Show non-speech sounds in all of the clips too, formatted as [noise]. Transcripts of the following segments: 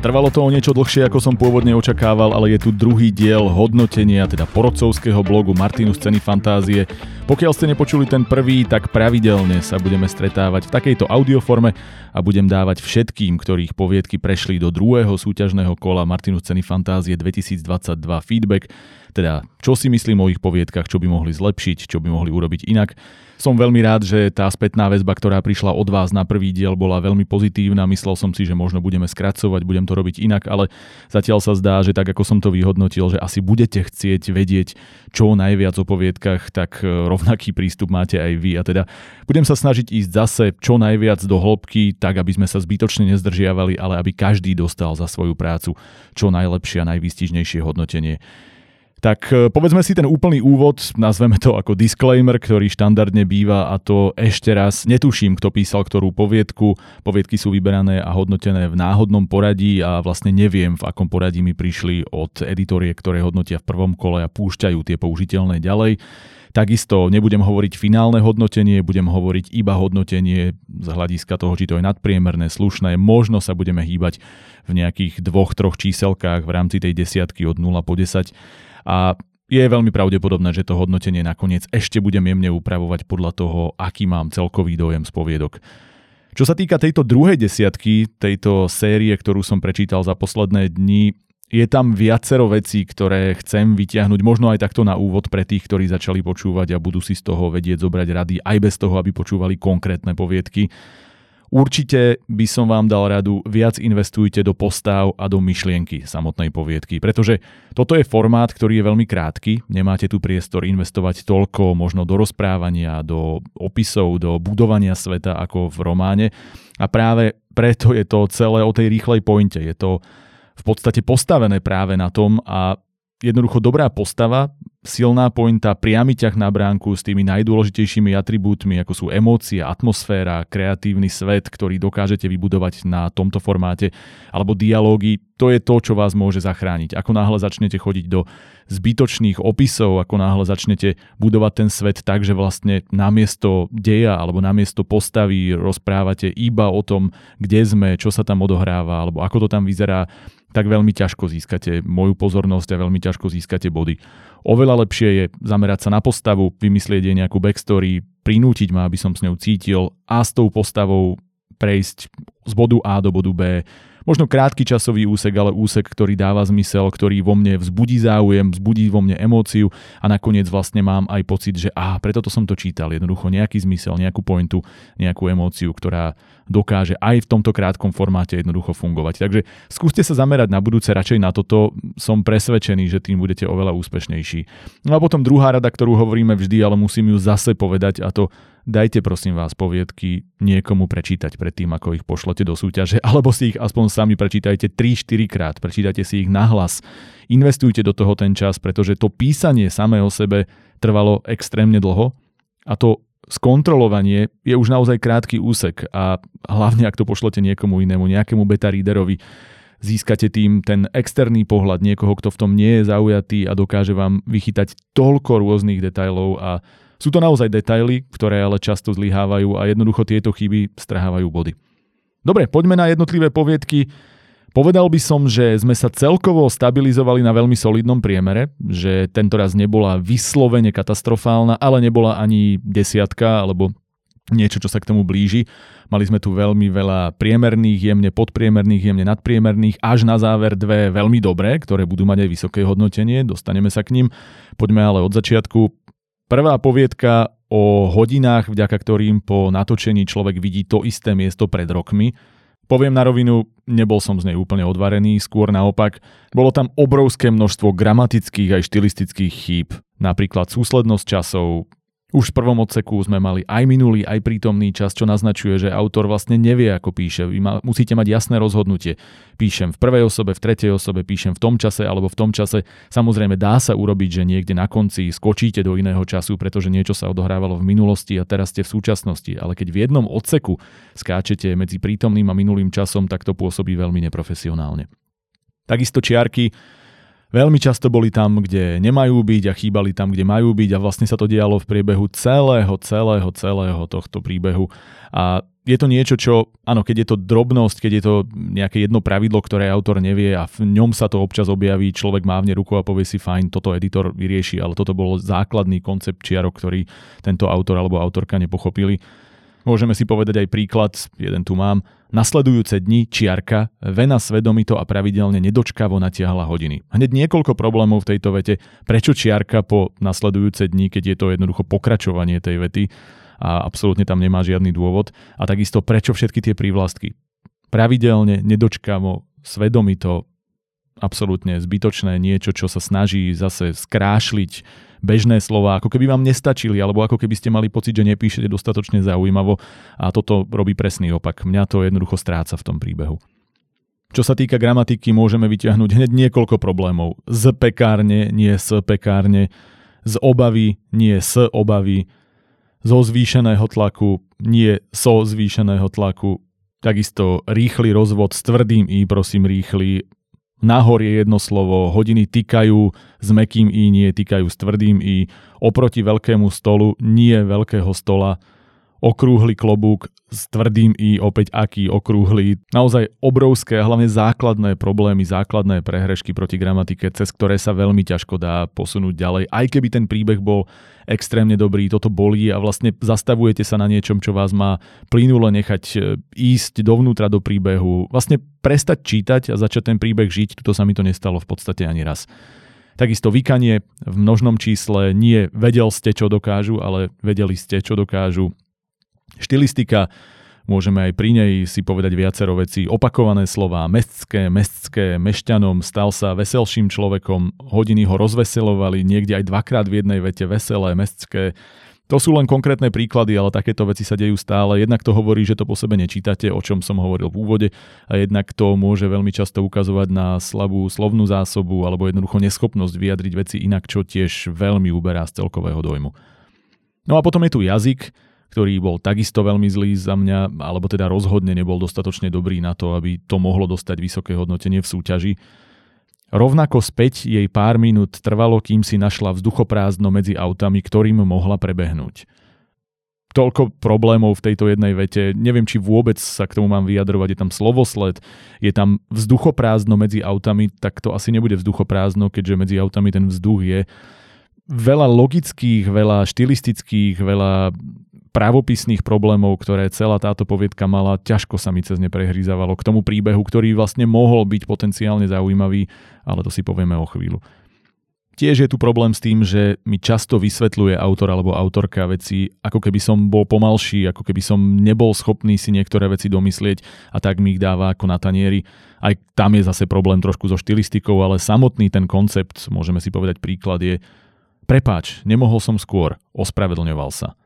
Trvalo to o niečo dlhšie, ako som pôvodne očakával, ale je tu druhý diel hodnotenia, teda porodcovského blogu Martinu Sceny fantázie. Pokiaľ ste nepočuli ten prvý, tak pravidelne sa budeme stretávať v takejto audioforme a budem dávať všetkým, ktorých poviedky prešli do druhého súťažného kola Martinu Sceny fantázie 2022 feedback, teda čo si myslím o ich poviedkach, čo by mohli zlepšiť, čo by mohli urobiť inak. Som veľmi rád, že tá spätná väzba, ktorá prišla od vás na prvý diel, bola veľmi pozitívna. Myslel som si, že možno budeme skracovať, budem to robiť inak, ale zatiaľ sa zdá, že tak ako som to vyhodnotil, že asi budete chcieť vedieť čo najviac o poviedkach, tak e, rovnaký prístup máte aj vy. A teda budem sa snažiť ísť zase čo najviac do hĺbky, tak aby sme sa zbytočne nezdržiavali, ale aby každý dostal za svoju prácu čo najlepšie a najvýstižnejšie hodnotenie. Tak e, povedzme si ten úplný úvod, nazveme to ako disclaimer, ktorý štandardne býva a to ešte raz netuším, kto písal ktorú poviedku. Poviedky sú vyberané a hodnotené v náhodnom poradí a vlastne neviem, v akom poradí mi prišli od editorie, ktoré hodnotia v prvom kole a púšťajú tie použiteľné ďalej. Takisto nebudem hovoriť finálne hodnotenie, budem hovoriť iba hodnotenie z hľadiska toho, či to je nadpriemerné, slušné. Možno sa budeme hýbať v nejakých dvoch, troch číselkách v rámci tej desiatky od 0 po 10 a je veľmi pravdepodobné, že to hodnotenie nakoniec ešte budem jemne upravovať podľa toho, aký mám celkový dojem z poviedok. Čo sa týka tejto druhej desiatky, tejto série, ktorú som prečítal za posledné dni, je tam viacero vecí, ktoré chcem vyťahnuť, možno aj takto na úvod pre tých, ktorí začali počúvať a budú si z toho vedieť zobrať rady aj bez toho, aby počúvali konkrétne poviedky. Určite by som vám dal radu, viac investujte do postav a do myšlienky samotnej poviedky, pretože toto je formát, ktorý je veľmi krátky, nemáte tu priestor investovať toľko možno do rozprávania, do opisov, do budovania sveta ako v románe. A práve preto je to celé o tej rýchlej pointe, je to v podstate postavené práve na tom a jednoducho dobrá postava silná pointa, priamy ťah na bránku s tými najdôležitejšími atribútmi, ako sú emócie, atmosféra, kreatívny svet, ktorý dokážete vybudovať na tomto formáte, alebo dialógy, to je to, čo vás môže zachrániť. Ako náhle začnete chodiť do zbytočných opisov, ako náhle začnete budovať ten svet tak, že vlastne namiesto deja alebo namiesto postavy rozprávate iba o tom, kde sme, čo sa tam odohráva, alebo ako to tam vyzerá, tak veľmi ťažko získate moju pozornosť a veľmi ťažko získate body. Oveľa lepšie je zamerať sa na postavu, vymyslieť jej nejakú backstory, prinútiť ma, aby som s ňou cítil a s tou postavou prejsť z bodu A do bodu B, možno krátky časový úsek, ale úsek, ktorý dáva zmysel, ktorý vo mne vzbudí záujem, vzbudí vo mne emóciu a nakoniec vlastne mám aj pocit, že á, preto to som to čítal, jednoducho nejaký zmysel, nejakú pointu, nejakú emóciu, ktorá dokáže aj v tomto krátkom formáte jednoducho fungovať. Takže skúste sa zamerať na budúce radšej na toto, som presvedčený, že tým budete oveľa úspešnejší. No a potom druhá rada, ktorú hovoríme vždy, ale musím ju zase povedať a to dajte prosím vás poviedky niekomu prečítať predtým, ako ich pošlete do súťaže, [laughs] alebo si ich aspoň sami prečítajte 3-4 krát, prečítajte si ich nahlas, investujte do toho ten čas, pretože to písanie samé o sebe trvalo extrémne dlho a to skontrolovanie je už naozaj krátky úsek a hlavne ak to pošlete niekomu inému, nejakému beta readerovi, získate tým ten externý pohľad niekoho, kto v tom nie je zaujatý a dokáže vám vychytať toľko rôznych detajlov a sú to naozaj detaily, ktoré ale často zlyhávajú a jednoducho tieto chyby strhávajú body. Dobre, poďme na jednotlivé poviedky. Povedal by som, že sme sa celkovo stabilizovali na veľmi solidnom priemere, že tento raz nebola vyslovene katastrofálna, ale nebola ani desiatka alebo niečo, čo sa k tomu blíži. Mali sme tu veľmi veľa priemerných, jemne podpriemerných, jemne nadpriemerných, až na záver dve veľmi dobré, ktoré budú mať aj vysoké hodnotenie, dostaneme sa k ním. Poďme ale od začiatku. Prvá poviedka o hodinách, vďaka ktorým po natočení človek vidí to isté miesto pred rokmi. Poviem na rovinu, nebol som z nej úplne odvarený, skôr naopak. Bolo tam obrovské množstvo gramatických aj štilistických chýb, napríklad súslednosť časov, už v prvom odseku sme mali aj minulý, aj prítomný čas, čo naznačuje, že autor vlastne nevie, ako píše. Vy ma, musíte mať jasné rozhodnutie. Píšem v prvej osobe, v tretej osobe, píšem v tom čase alebo v tom čase. Samozrejme dá sa urobiť, že niekde na konci skočíte do iného času, pretože niečo sa odohrávalo v minulosti a teraz ste v súčasnosti. Ale keď v jednom odseku skáčete medzi prítomným a minulým časom, tak to pôsobí veľmi neprofesionálne. Takisto čiarky Veľmi často boli tam, kde nemajú byť a chýbali tam, kde majú byť a vlastne sa to dialo v priebehu celého, celého, celého tohto príbehu. A je to niečo, čo, áno, keď je to drobnosť, keď je to nejaké jedno pravidlo, ktoré autor nevie a v ňom sa to občas objaví, človek mávne ruku a povie si, fajn, toto editor vyrieši, ale toto bol základný koncept čiarok, ktorý tento autor alebo autorka nepochopili. Môžeme si povedať aj príklad, jeden tu mám. Nasledujúce dni čiarka, vena svedomito a pravidelne nedočkavo natiahla hodiny. Hneď niekoľko problémov v tejto vete. Prečo čiarka po nasledujúce dni, keď je to jednoducho pokračovanie tej vety a absolútne tam nemá žiadny dôvod. A takisto prečo všetky tie prívlastky. Pravidelne, nedočkavo, svedomito, absolútne zbytočné niečo, čo sa snaží zase skrášliť bežné slova, ako keby vám nestačili, alebo ako keby ste mali pocit, že nepíšete dostatočne zaujímavo a toto robí presný opak. Mňa to jednoducho stráca v tom príbehu. Čo sa týka gramatiky, môžeme vyťahnuť hneď niekoľko problémov. Z pekárne, nie z pekárne, z obavy, nie z obavy, zo zvýšeného tlaku, nie so zvýšeného tlaku, takisto rýchly rozvod s tvrdým i, prosím rýchly, Nahor je jedno slovo, hodiny týkajú s mekým i, nie týkajú s tvrdým i. Oproti veľkému stolu, nie veľkého stola okrúhly klobúk s tvrdým i opäť aký okrúhly. Naozaj obrovské a hlavne základné problémy, základné prehrešky proti gramatike, cez ktoré sa veľmi ťažko dá posunúť ďalej. Aj keby ten príbeh bol extrémne dobrý, toto bolí a vlastne zastavujete sa na niečom, čo vás má plynule nechať e, ísť dovnútra do príbehu. Vlastne prestať čítať a začať ten príbeh žiť, toto sa mi to nestalo v podstate ani raz. Takisto vykanie v množnom čísle, nie vedel ste, čo dokážu, ale vedeli ste, čo dokážu Štilistika, môžeme aj pri nej si povedať viacero vecí. Opakované slova, mestské, mestské, mešťanom, stal sa veselším človekom, hodiny ho rozveselovali, niekde aj dvakrát v jednej vete, veselé, mestské. To sú len konkrétne príklady, ale takéto veci sa dejú stále. Jednak to hovorí, že to po sebe nečítate, o čom som hovoril v úvode, a jednak to môže veľmi často ukazovať na slabú slovnú zásobu alebo jednoducho neschopnosť vyjadriť veci inak, čo tiež veľmi uberá z celkového dojmu. No a potom je tu jazyk, ktorý bol takisto veľmi zlý za mňa, alebo teda rozhodne nebol dostatočne dobrý na to, aby to mohlo dostať vysoké hodnotenie v súťaži. Rovnako späť jej pár minút trvalo, kým si našla vzduchoprázdno medzi autami, ktorým mohla prebehnúť. Toľko problémov v tejto jednej vete. Neviem, či vôbec sa k tomu mám vyjadrovať. Je tam slovosled, je tam vzduchoprázdno medzi autami, tak to asi nebude vzduchoprázdno, keďže medzi autami ten vzduch je. Veľa logických, veľa štilistických, veľa pravopisných problémov, ktoré celá táto poviedka mala, ťažko sa mi cez ne prehrízavalo k tomu príbehu, ktorý vlastne mohol byť potenciálne zaujímavý, ale to si povieme o chvíľu. Tiež je tu problém s tým, že mi často vysvetľuje autor alebo autorka veci, ako keby som bol pomalší, ako keby som nebol schopný si niektoré veci domyslieť a tak mi ich dáva ako na tanieri. Aj tam je zase problém trošku so štilistikou, ale samotný ten koncept, môžeme si povedať príklad, je prepáč, nemohol som skôr, ospravedlňoval sa.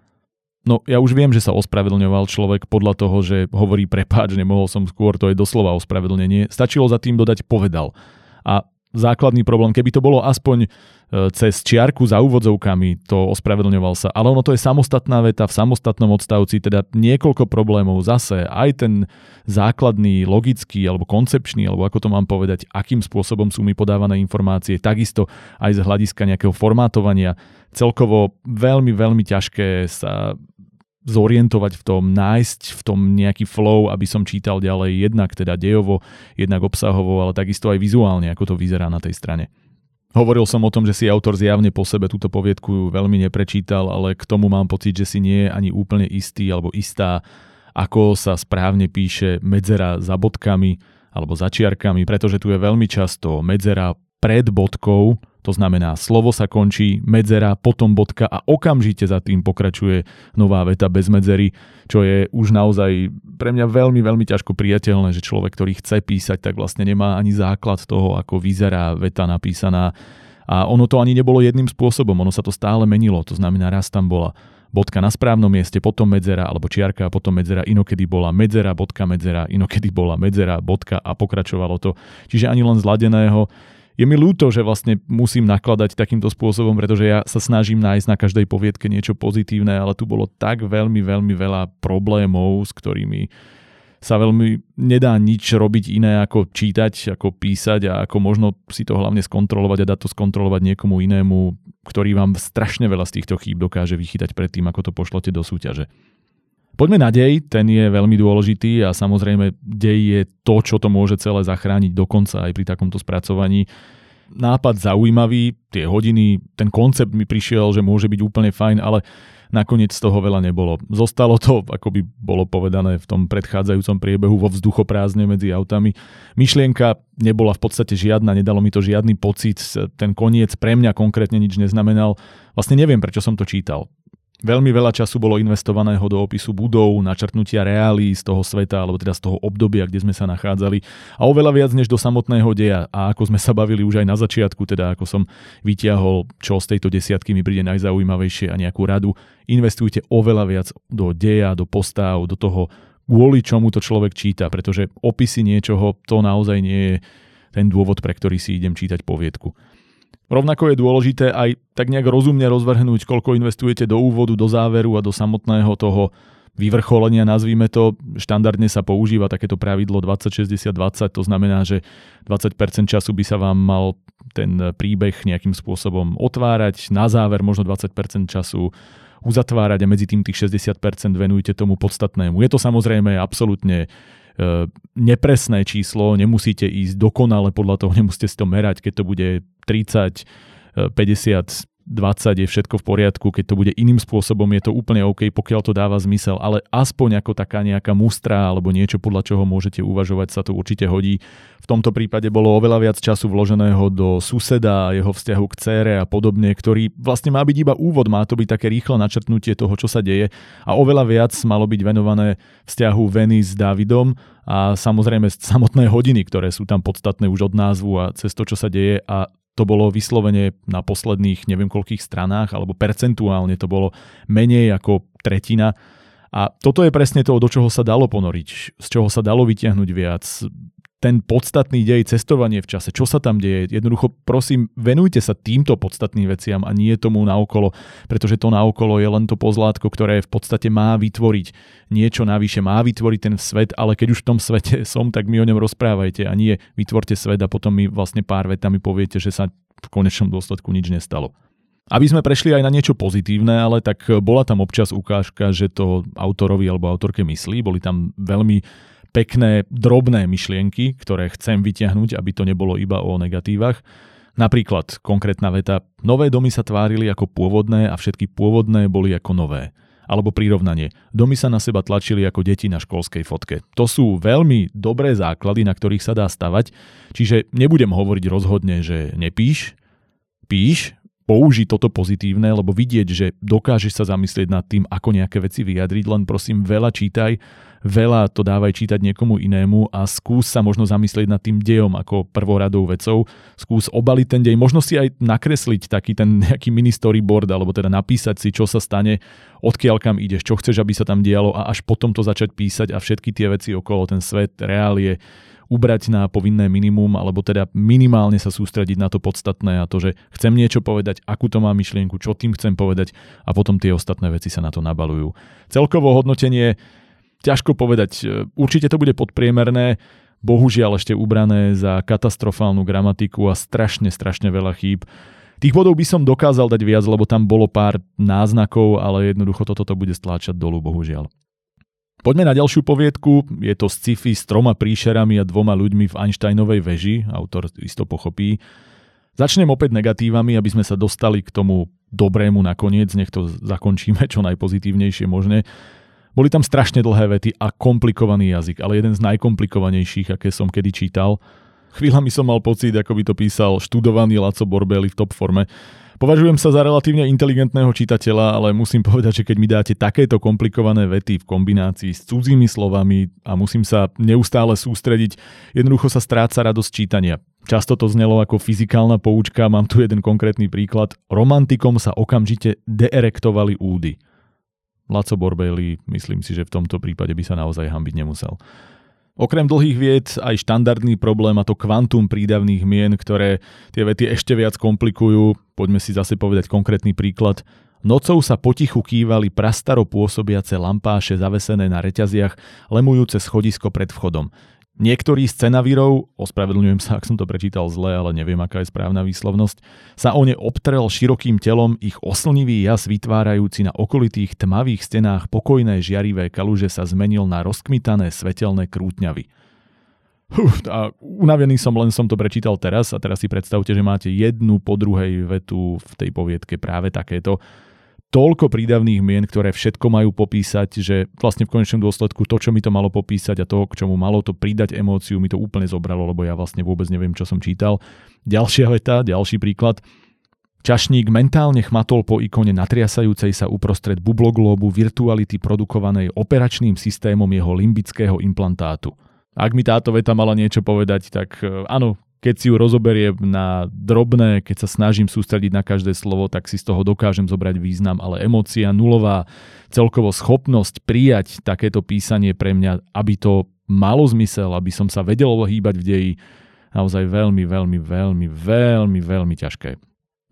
No ja už viem, že sa ospravedlňoval človek podľa toho, že hovorí prepáč, nemohol som skôr, to je doslova ospravedlnenie. Stačilo za tým dodať povedal. A základný problém, keby to bolo aspoň e, cez čiarku za úvodzovkami, to ospravedlňoval sa. Ale ono to je samostatná veta v samostatnom odstavci, teda niekoľko problémov zase. Aj ten základný, logický alebo koncepčný, alebo ako to mám povedať, akým spôsobom sú mi podávané informácie, takisto aj z hľadiska nejakého formátovania. Celkovo veľmi, veľmi ťažké sa zorientovať v tom, nájsť v tom nejaký flow, aby som čítal ďalej jednak teda dejovo, jednak obsahovo, ale takisto aj vizuálne, ako to vyzerá na tej strane. Hovoril som o tom, že si autor zjavne po sebe túto poviedku veľmi neprečítal, ale k tomu mám pocit, že si nie je ani úplne istý alebo istá, ako sa správne píše medzera za bodkami alebo za čiarkami, pretože tu je veľmi často medzera pred bodkou, to znamená, slovo sa končí, medzera, potom bodka a okamžite za tým pokračuje nová veta bez medzery, čo je už naozaj pre mňa veľmi, veľmi ťažko priateľné, že človek, ktorý chce písať, tak vlastne nemá ani základ toho, ako vyzerá veta napísaná. A ono to ani nebolo jedným spôsobom, ono sa to stále menilo, to znamená, raz tam bola bodka na správnom mieste, potom medzera, alebo čiarka potom medzera, inokedy bola medzera, bodka, medzera, inokedy bola medzera, bodka a pokračovalo to. Čiže ani len zladeného je mi ľúto, že vlastne musím nakladať takýmto spôsobom, pretože ja sa snažím nájsť na každej poviedke niečo pozitívne, ale tu bolo tak veľmi, veľmi veľa problémov, s ktorými sa veľmi nedá nič robiť iné ako čítať, ako písať a ako možno si to hlavne skontrolovať a dať to skontrolovať niekomu inému, ktorý vám strašne veľa z týchto chýb dokáže vychytať pred tým, ako to pošlete do súťaže. Poďme na dej, ten je veľmi dôležitý a samozrejme dej je to, čo to môže celé zachrániť dokonca aj pri takomto spracovaní. Nápad zaujímavý, tie hodiny, ten koncept mi prišiel, že môže byť úplne fajn, ale nakoniec z toho veľa nebolo. Zostalo to, ako by bolo povedané v tom predchádzajúcom priebehu, vo vzduchoprázdne medzi autami. Myšlienka nebola v podstate žiadna, nedalo mi to žiadny pocit, ten koniec pre mňa konkrétne nič neznamenal. Vlastne neviem, prečo som to čítal. Veľmi veľa času bolo investovaného do opisu budov, načrtnutia reálí z toho sveta, alebo teda z toho obdobia, kde sme sa nachádzali a oveľa viac než do samotného deja. A ako sme sa bavili už aj na začiatku, teda ako som vytiahol, čo z tejto desiatky mi príde najzaujímavejšie a nejakú radu, investujte oveľa viac do deja, do postáv, do toho, kvôli čomu to človek číta, pretože opisy niečoho to naozaj nie je ten dôvod, pre ktorý si idem čítať poviedku. Rovnako je dôležité aj tak nejak rozumne rozvrhnúť, koľko investujete do úvodu, do záveru a do samotného toho vyvrcholenia, nazvíme to. Štandardne sa používa takéto pravidlo 20-60-20, to znamená, že 20% času by sa vám mal ten príbeh nejakým spôsobom otvárať, na záver možno 20% času uzatvárať a medzi tým tých 60% venujete tomu podstatnému. Je to samozrejme absolútne nepresné číslo, nemusíte ísť dokonale podľa toho, [laughs] nemusíte si to merať, keď to bude 30, 50, 20 je všetko v poriadku, keď to bude iným spôsobom, je to úplne OK, pokiaľ to dáva zmysel, ale aspoň ako taká nejaká mustra alebo niečo, podľa čoho môžete uvažovať, sa to určite hodí. V tomto prípade bolo oveľa viac času vloženého do suseda jeho vzťahu k cére a podobne, ktorý vlastne má byť iba úvod, má to byť také rýchle načrtnutie toho, čo sa deje a oveľa viac malo byť venované vzťahu Veny s Davidom a samozrejme samotné hodiny, ktoré sú tam podstatné už od názvu a cez to, čo sa deje a to bolo vyslovene na posledných neviem koľkých stranách, alebo percentuálne to bolo menej ako tretina. A toto je presne to, do čoho sa dalo ponoriť, z čoho sa dalo vytiahnuť viac. Ten podstatný dej, cestovanie v čase, čo sa tam deje. Jednoducho, prosím, venujte sa týmto podstatným veciam a nie tomu naokolo, pretože to naokolo je len to pozlátko, ktoré v podstate má vytvoriť niečo navyše, má vytvoriť ten svet, ale keď už v tom svete [laughs] som, tak mi o ňom rozprávajte a nie vytvorte svet a potom mi vlastne pár vetami poviete, že sa v konečnom dôsledku nič nestalo. Aby sme prešli aj na niečo pozitívne, ale tak bola tam občas ukážka, že to autorovi alebo autorke myslí. Boli tam veľmi pekné, drobné myšlienky, ktoré chcem vyťahnuť, aby to nebolo iba o negatívach. Napríklad konkrétna veta, nové domy sa tvárili ako pôvodné a všetky pôvodné boli ako nové. Alebo prirovnanie, domy sa na seba tlačili ako deti na školskej fotke. To sú veľmi dobré základy, na ktorých sa dá stavať, čiže nebudem hovoriť rozhodne, že nepíš, píš, použiť toto pozitívne, lebo vidieť, že dokážeš sa zamyslieť nad tým, ako nejaké veci vyjadriť, len prosím veľa čítaj, veľa to dávaj čítať niekomu inému a skús sa možno zamyslieť nad tým dejom ako prvoradou vecou, skús obaliť ten dej, možno si aj nakresliť taký ten [laughs] nejaký mini storyboard, alebo teda napísať si, čo sa stane, odkiaľ kam ideš, čo chceš, aby sa tam dialo a až potom to začať písať a všetky tie veci okolo, ten svet, reálie, ubrať na povinné minimum, alebo teda minimálne sa sústrediť na to podstatné a to, že chcem niečo povedať, akú to má myšlienku, čo tým chcem povedať a potom tie ostatné veci sa na to nabalujú. Celkovo hodnotenie, ťažko povedať, určite to bude podpriemerné, bohužiaľ ešte ubrané za katastrofálnu gramatiku a strašne, strašne veľa chýb. Tých bodov by som dokázal dať viac, lebo tam bolo pár náznakov, ale jednoducho toto to bude stláčať dolu, bohužiaľ. Poďme na ďalšiu poviedku. Je to sci-fi s troma príšerami a dvoma ľuďmi v Einsteinovej veži. Autor isto pochopí. Začnem opäť negatívami, aby sme sa dostali k tomu dobrému nakoniec. Nech to zakončíme čo najpozitívnejšie možné. Boli tam strašne dlhé vety a komplikovaný jazyk, ale jeden z najkomplikovanejších, aké som kedy čítal. Chvíľami som mal pocit, ako by to písal študovaný Laco Borbeli v top forme. Považujem sa za relatívne inteligentného čitateľa, ale musím povedať, že keď mi dáte takéto komplikované vety v kombinácii s cudzími slovami a musím sa neustále sústrediť, jednoducho sa stráca radosť čítania. Často to znelo ako fyzikálna poučka, mám tu jeden konkrétny príklad. Romantikom sa okamžite deerektovali údy. Laco Borbeli, myslím si, že v tomto prípade by sa naozaj hambiť nemusel. Okrem dlhých vied aj štandardný problém a to kvantum prídavných mien, ktoré tie vety ešte viac komplikujú. Poďme si zase povedať konkrétny príklad. Nocou sa potichu kývali prastaro pôsobiace lampáše zavesené na reťaziach, lemujúce schodisko pred vchodom. Niektorí z cenavírov, ospravedlňujem sa, ak som to prečítal zle, ale neviem, aká je správna výslovnosť, sa o ne obtrel širokým telom ich oslnivý jas vytvárajúci na okolitých tmavých stenách pokojné žiarivé kaluže sa zmenil na rozkmitané svetelné krútňavy. Uf, a unavený som, len som to prečítal teraz a teraz si predstavte, že máte jednu po druhej vetu v tej poviedke práve takéto toľko prídavných mien, ktoré všetko majú popísať, že vlastne v konečnom dôsledku to, čo mi to malo popísať a to, k čomu malo to pridať emóciu, mi to úplne zobralo, lebo ja vlastne vôbec neviem, čo som čítal. Ďalšia veta, ďalší príklad. Čašník mentálne chmatol po ikone natriasajúcej sa uprostred bubloglóbu virtuality produkovanej operačným systémom jeho limbického implantátu. Ak mi táto veta mala niečo povedať, tak e, áno, keď si ju rozoberiem na drobné, keď sa snažím sústrediť na každé slovo, tak si z toho dokážem zobrať význam, ale emócia nulová, celkovo schopnosť prijať takéto písanie pre mňa, aby to malo zmysel, aby som sa vedel hýbať v deji, naozaj veľmi, veľmi, veľmi, veľmi, veľmi ťažké.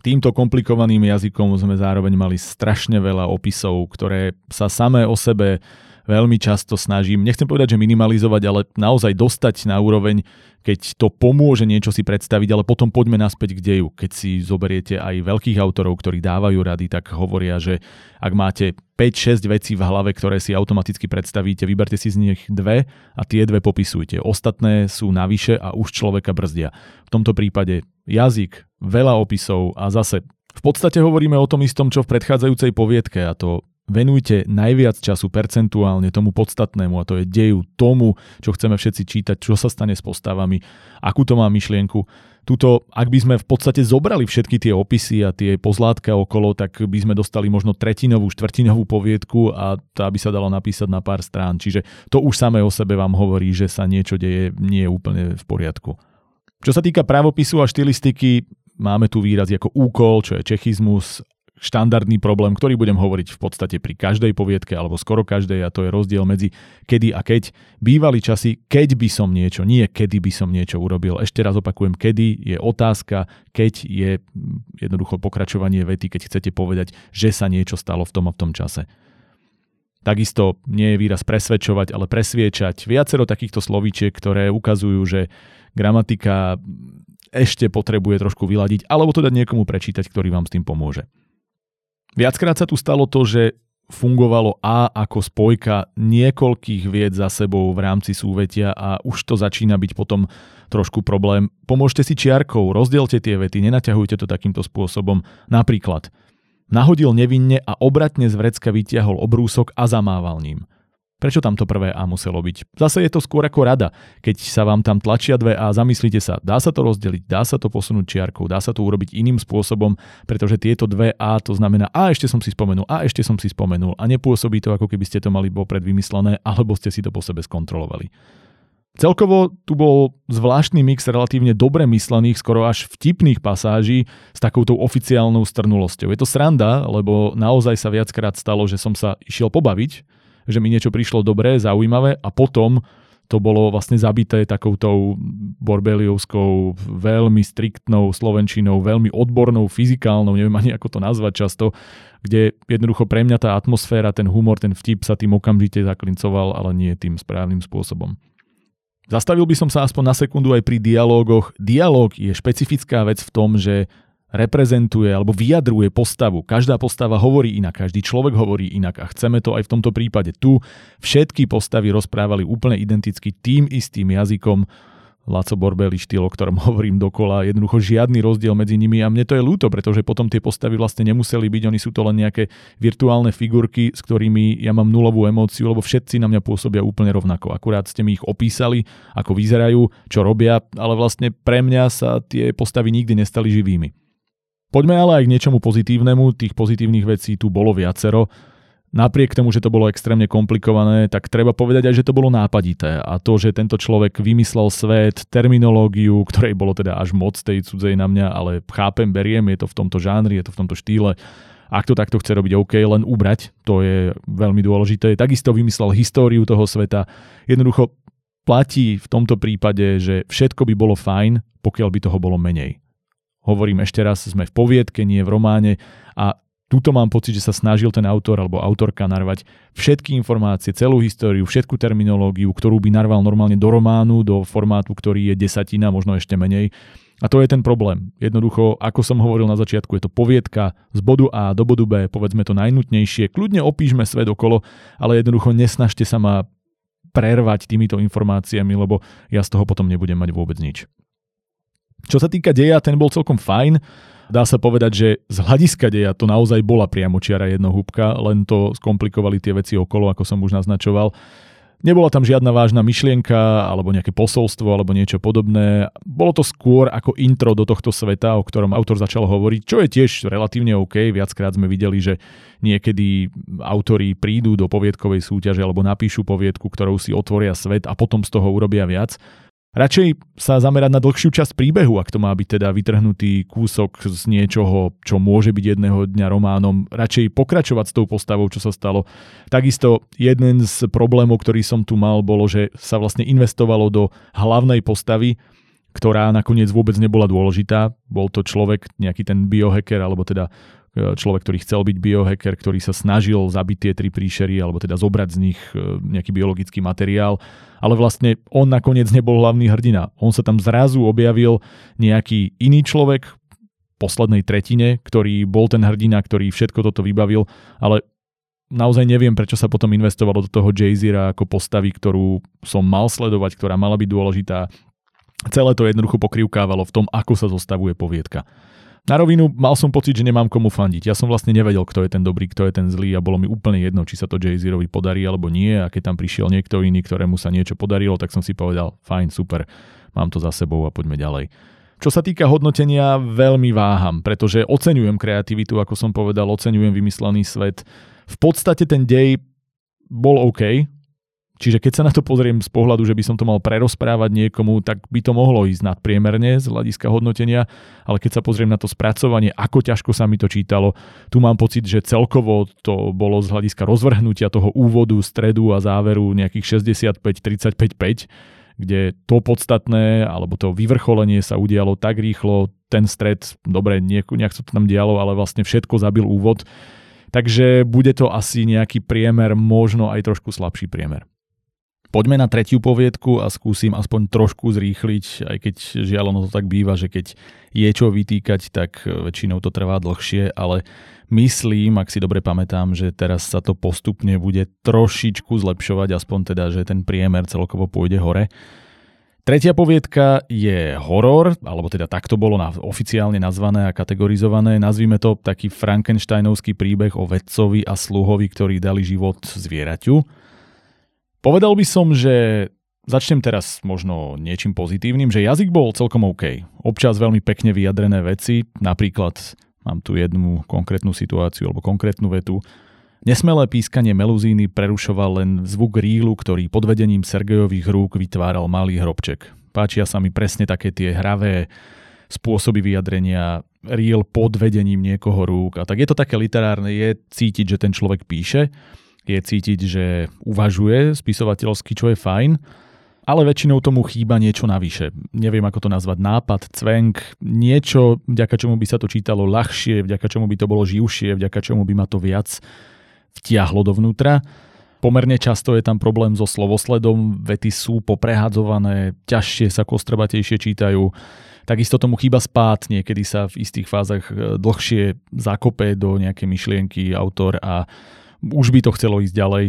Týmto komplikovaným jazykom sme zároveň mali strašne veľa opisov, ktoré sa samé o sebe veľmi často snažím, nechcem povedať, že minimalizovať, ale naozaj dostať na úroveň, keď to pomôže niečo si predstaviť, ale potom poďme naspäť k deju. Keď si zoberiete aj veľkých autorov, ktorí dávajú rady, tak hovoria, že ak máte 5-6 vecí v hlave, ktoré si automaticky predstavíte, vyberte si z nich dve a tie dve popisujte. Ostatné sú navyše a už človeka brzdia. V tomto prípade jazyk, veľa opisov a zase v podstate hovoríme o tom istom, čo v predchádzajúcej poviedke a to venujte najviac času percentuálne tomu podstatnému a to je deju, tomu, čo chceme všetci čítať, čo sa stane s postavami, akú to má myšlienku. Tuto, ak by sme v podstate zobrali všetky tie opisy a tie pozlátka okolo, tak by sme dostali možno tretinovú, štvrtinovú poviedku a tá by sa dala napísať na pár strán. Čiže to už samé o sebe vám hovorí, že sa niečo deje nie je úplne v poriadku. Čo sa týka právopisu a štilistiky, máme tu výraz ako úkol, čo je čechizmus štandardný problém, ktorý budem hovoriť v podstate pri každej poviedke alebo skoro každej a to je rozdiel medzi kedy a keď. Bývali časy, keď by som niečo, nie kedy by som niečo urobil. Ešte raz opakujem, kedy je otázka, keď je jednoducho pokračovanie vety, keď chcete povedať, že sa niečo stalo v tom a v tom čase. Takisto nie je výraz presvedčovať, ale presviečať. Viacero takýchto slovíčiek, ktoré ukazujú, že gramatika ešte potrebuje trošku vyladiť, alebo to dať niekomu prečítať, ktorý vám s tým pomôže. Viackrát sa tu stalo to, že fungovalo A ako spojka niekoľkých vied za sebou v rámci súvetia a už to začína byť potom trošku problém. Pomôžte si čiarkou, rozdielte tie vety, nenaťahujte to takýmto spôsobom. Napríklad, nahodil nevinne a obratne z vrecka vytiahol obrúsok a zamával ním. Prečo tam to prvé A muselo byť? Zase je to skôr ako rada. Keď sa vám tam tlačia dve A, zamyslite sa, dá sa to rozdeliť, dá sa to posunúť čiarkou, dá sa to urobiť iným spôsobom, pretože tieto dve A to znamená A ešte som si spomenul, A ešte som si spomenul a nepôsobí to ako keby ste to mali vopred vymyslené [laughs] alebo ste si to po sebe skontrolovali. Celkovo tu bol zvláštny mix relatívne dobre myslených, skoro až vtipných pasáží s takouto oficiálnou strnulosťou. Je to sranda, lebo naozaj sa viackrát stalo, že som sa išiel pobaviť že mi niečo prišlo dobré, zaujímavé a potom to bolo vlastne zabité takoutou borbeliovskou, veľmi striktnou slovenčinou, veľmi odbornou, fyzikálnou, neviem ani ako to nazvať často, kde jednoducho pre mňa tá atmosféra, ten humor, ten vtip sa tým okamžite zaklincoval, ale nie tým správnym spôsobom. Zastavil by som sa aspoň na sekundu aj pri dialógoch. Dialóg je špecifická vec v tom, že reprezentuje alebo vyjadruje postavu. Každá postava hovorí inak, každý človek hovorí inak a chceme to aj v tomto prípade. Tu všetky postavy rozprávali úplne identicky tým istým jazykom, Laco Borbeli štýl, o ktorom [laughs] hovorím dokola, jednoducho žiadny rozdiel medzi nimi a mne to je ľúto, pretože potom tie postavy vlastne nemuseli byť, oni sú to len nejaké virtuálne figurky, s ktorými ja mám nulovú emóciu, lebo všetci na mňa pôsobia úplne rovnako. Akurát ste mi ich opísali, ako vyzerajú, čo robia, ale vlastne pre mňa sa tie postavy nikdy nestali živými. Poďme ale aj k niečomu pozitívnemu. Tých pozitívnych vecí tu bolo viacero. Napriek tomu, že to bolo extrémne komplikované, tak treba povedať aj, že to bolo nápadité. A to, že tento človek vymyslel svet, terminológiu, ktorej bolo teda až moc tej cudzej na mňa, ale chápem, beriem, je to v tomto žánri, je to v tomto štýle. Ak to takto chce robiť OK, len ubrať, to je veľmi dôležité. Takisto vymyslel históriu toho sveta. Jednoducho platí v tomto prípade, že všetko by bolo fajn, pokiaľ by toho bolo menej. Hovorím ešte raz, sme v poviedke, nie v románe a Tuto mám pocit, že sa snažil ten autor alebo autorka narvať všetky informácie, celú históriu, všetku terminológiu, ktorú by narval normálne do románu, do formátu, ktorý je desatina, možno ešte menej. A to je ten problém. Jednoducho, ako som hovoril na začiatku, je to poviedka z bodu A do bodu B, povedzme to najnutnejšie. Kľudne opíšme svet okolo, ale jednoducho nesnažte sa ma prervať týmito informáciami, lebo ja z toho potom nebudem mať vôbec nič. Čo sa týka deja, ten bol celkom fajn. Dá sa povedať, že z hľadiska deja to naozaj bola priamočiara jednohúbka, len to skomplikovali tie veci okolo, ako som už naznačoval. Nebola tam žiadna vážna myšlienka alebo nejaké posolstvo alebo niečo podobné. Bolo to skôr ako intro do tohto sveta, o ktorom autor začal hovoriť, čo je tiež relatívne OK. Viackrát sme videli, že niekedy autori prídu do poviedkovej súťaže alebo napíšu poviedku, ktorou si otvoria svet a potom z toho urobia viac. Radšej sa zamerať na dlhšiu časť príbehu, ak to má byť teda vytrhnutý kúsok z niečoho, čo môže byť jedného dňa románom. Radšej pokračovať s tou postavou, čo sa stalo. Takisto jeden z problémov, ktorý som tu mal, bolo, že sa vlastne investovalo do hlavnej postavy, ktorá nakoniec vôbec nebola dôležitá. Bol to človek, nejaký ten biohacker, alebo teda človek, ktorý chcel byť biohacker, ktorý sa snažil zabiť tie tri príšery alebo teda zobrať z nich e, nejaký biologický materiál, ale vlastne on nakoniec nebol hlavný hrdina. On sa tam zrazu objavil nejaký iný človek poslednej tretine, ktorý bol ten hrdina, ktorý všetko toto vybavil, ale naozaj neviem, prečo sa potom investovalo do toho Jay-Zira ako postavy, ktorú som mal sledovať, ktorá mala byť dôležitá. Celé to jednoducho pokrivkávalo v tom, ako sa zostavuje poviedka. Na rovinu mal som pocit, že nemám komu fandiť. Ja som vlastne nevedel, kto je ten dobrý, kto je ten zlý a bolo mi úplne jedno, či sa to jay podarí alebo nie. A keď tam prišiel niekto iný, ktorému sa niečo podarilo, tak som si povedal, fajn, super, mám to za sebou a poďme ďalej. Čo sa týka hodnotenia, veľmi váham, pretože oceňujem kreativitu, ako som povedal, oceňujem vymyslený svet. V podstate ten dej bol OK, Čiže keď sa na to pozriem z pohľadu, že by som to mal prerozprávať niekomu, tak by to mohlo ísť nadpriemerne z hľadiska hodnotenia, ale keď sa pozriem na to spracovanie, ako ťažko sa mi to čítalo, tu mám pocit, že celkovo to bolo z hľadiska rozvrhnutia toho úvodu, stredu a záveru nejakých 65-35-5, kde to podstatné, alebo to vyvrcholenie sa udialo tak rýchlo, ten stred, dobre, nejak sa to tam dialo, ale vlastne všetko zabil úvod. Takže bude to asi nejaký priemer, možno aj trošku slabší priemer. Poďme na tretiu poviedku a skúsim aspoň trošku zrýchliť, aj keď žiaľ ono to tak býva, že keď je čo vytýkať, tak väčšinou to trvá dlhšie, ale myslím, ak si dobre pamätám, že teraz sa to postupne bude trošičku zlepšovať, aspoň teda, že ten priemer celkovo pôjde hore. Tretia poviedka je horor, alebo teda takto bolo na, oficiálne nazvané a kategorizované. Nazvime to taký Frankensteinovský príbeh o vedcovi a sluhovi, ktorí dali život zvieraťu. Povedal by som, že začnem teraz možno niečím pozitívnym, že jazyk bol celkom OK. Občas veľmi pekne vyjadrené veci, napríklad mám tu jednu konkrétnu situáciu alebo konkrétnu vetu. Nesmelé pískanie meluzíny prerušoval len zvuk rílu, ktorý pod vedením Sergejových rúk vytváral malý hrobček. Páčia sa mi presne také tie hravé spôsoby vyjadrenia, ríl pod vedením niekoho rúk a tak je to také literárne, je cítiť, že ten človek píše je cítiť, že uvažuje spisovateľsky, čo je fajn, ale väčšinou tomu chýba niečo navyše. Neviem, ako to nazvať, nápad, cvenk, niečo, vďaka čomu by sa to čítalo ľahšie, vďaka čomu by to bolo živšie, vďaka čomu by ma to viac vtiahlo dovnútra. Pomerne často je tam problém so slovosledom, vety sú poprehadzované, ťažšie sa kostrbatejšie čítajú. Takisto tomu chýba spát, niekedy sa v istých fázach dlhšie zakope do nejaké myšlienky autor a už by to chcelo ísť ďalej.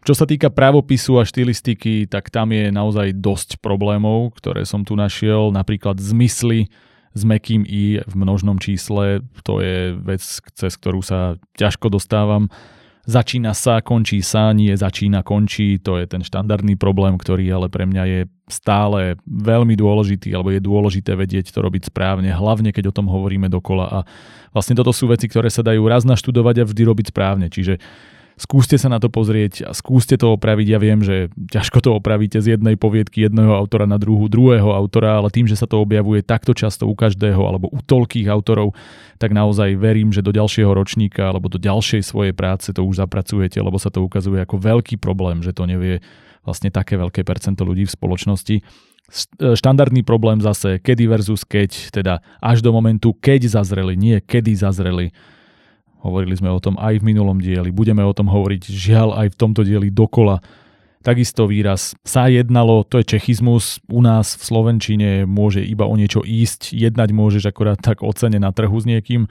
Čo sa týka právopisu a štilistiky, tak tam je naozaj dosť problémov, ktoré som tu našiel. Napríklad zmysly s mekým i v množnom čísle. To je vec, cez ktorú sa ťažko dostávam. Začína sa, končí sa, nie začína, končí. To je ten štandardný problém, ktorý ale pre mňa je stále veľmi dôležitý, alebo je dôležité vedieť to robiť správne, hlavne keď o tom hovoríme dokola. A vlastne toto sú veci, ktoré sa dajú raz naštudovať a vždy robiť správne. Čiže skúste sa na to pozrieť a skúste to opraviť. Ja viem, že ťažko to opravíte z jednej poviedky jedného autora na druhú druhého autora, ale tým, že sa to objavuje takto často u každého alebo u toľkých autorov, tak naozaj verím, že do ďalšieho ročníka alebo do ďalšej svojej práce to už zapracujete, lebo sa to ukazuje ako veľký problém, že to nevie vlastne také veľké percento ľudí v spoločnosti štandardný problém zase kedy versus keď, teda až do momentu, keď zazreli, nie kedy zazreli Hovorili sme o tom aj v minulom dieli, budeme o tom hovoriť žiaľ aj v tomto dieli dokola. Takisto výraz sa jednalo, to je čechizmus, u nás v Slovenčine môže iba o niečo ísť, jednať môžeš akorát tak ocene na trhu s niekým.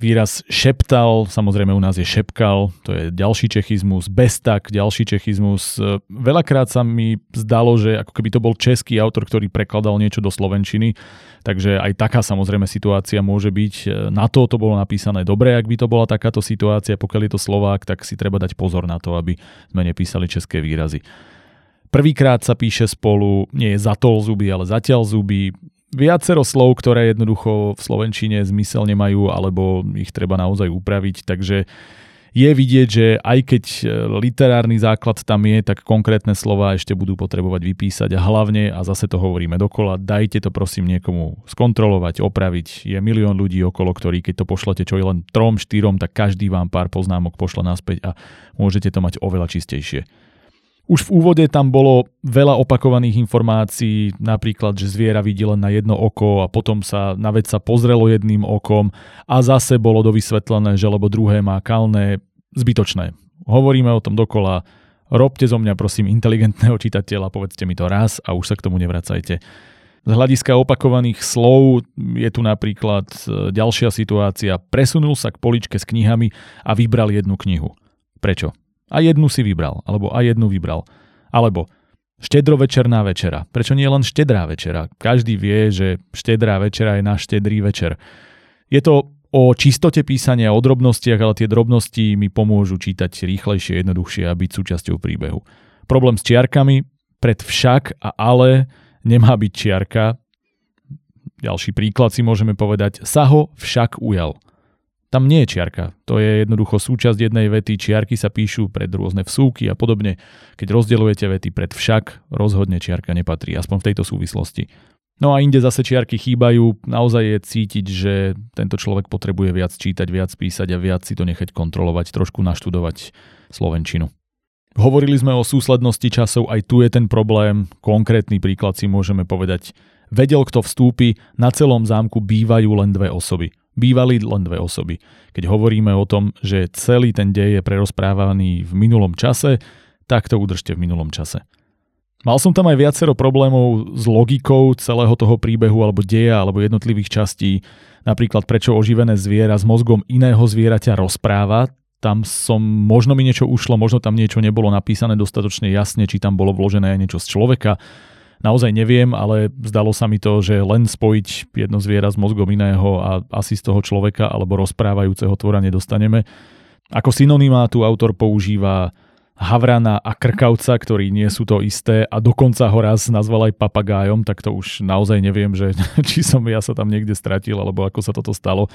Výraz šeptal, samozrejme u nás je šepkal, to je ďalší čechizmus, bestak, ďalší čechizmus. Veľakrát sa mi zdalo, že ako keby to bol český autor, ktorý prekladal niečo do slovenčiny, takže aj taká samozrejme situácia môže byť. Na to to bolo napísané dobre, ak by to bola takáto situácia, pokiaľ je to Slovák, tak si treba dať pozor na to, aby sme nepísali české výrazy. Prvýkrát sa píše spolu, nie je zatol zuby, ale zatiaľ zuby viacero slov, ktoré jednoducho v slovenčine zmysel nemajú, alebo ich treba naozaj upraviť, takže je vidieť, že aj keď e, literárny základ tam je, tak konkrétne slova ešte budú potrebovať vypísať a hlavne, a zase to hovoríme dokola, dajte to prosím niekomu skontrolovať, opraviť. Je milión ľudí okolo, ktorí keď to pošlete čo je len trom, štyrom, tak každý vám pár poznámok pošle naspäť a môžete to mať oveľa čistejšie. Už v úvode tam bolo veľa opakovaných informácií, napríklad, že zviera vidí len na jedno oko a potom sa na vec sa pozrelo jedným okom a zase bolo dovysvetlené, že lebo druhé má kalné, zbytočné. Hovoríme o tom dokola, robte zo mňa prosím inteligentného čitateľa, povedzte mi to raz a už sa k tomu nevracajte. Z hľadiska opakovaných slov je tu napríklad e, ďalšia situácia. Presunul sa k poličke s knihami a vybral jednu knihu. Prečo? A jednu si vybral, alebo a jednu vybral. Alebo štedrovečerná večera. Prečo nie len štedrá večera? Každý vie, že štedrá večera je na štedrý večer. Je to o čistote písania, o drobnostiach, ale tie drobnosti mi pomôžu čítať rýchlejšie, jednoduchšie a byť súčasťou príbehu. Problém s čiarkami, pred však a ale nemá byť čiarka. Ďalší príklad si môžeme povedať, sa ho však ujal. Tam nie je čiarka. To je jednoducho súčasť jednej vety. Čiarky sa píšu pred rôzne vsúky a podobne. Keď rozdeľujete vety pred však, rozhodne čiarka nepatrí, aspoň v tejto súvislosti. No a inde zase čiarky chýbajú. Naozaj je cítiť, že tento človek potrebuje viac čítať, viac písať a viac si to nechať kontrolovať, trošku naštudovať slovenčinu. Hovorili sme o súslednosti časov, aj tu je ten problém. Konkrétny príklad si môžeme povedať. Vedel, kto vstúpi, na celom zámku bývajú len dve osoby bývali len dve osoby. Keď hovoríme o tom, že celý ten dej je prerozprávaný v minulom čase, tak to udržte v minulom čase. Mal som tam aj viacero problémov s logikou celého toho príbehu alebo deja alebo jednotlivých častí. Napríklad prečo oživené zviera s mozgom iného zvieraťa rozpráva. Tam som, možno mi niečo ušlo, možno tam niečo nebolo napísané dostatočne jasne, či tam bolo vložené aj niečo z človeka Naozaj neviem, ale zdalo sa mi to, že len spojiť jedno zviera s mozgom iného a asi z toho človeka alebo rozprávajúceho tvora nedostaneme. Ako synonymá tu autor používa Havrana a Krkavca, ktorí nie sú to isté a dokonca ho raz nazval aj papagájom, tak to už naozaj neviem, že [laughs] či som ja sa tam niekde stratil alebo ako sa toto stalo.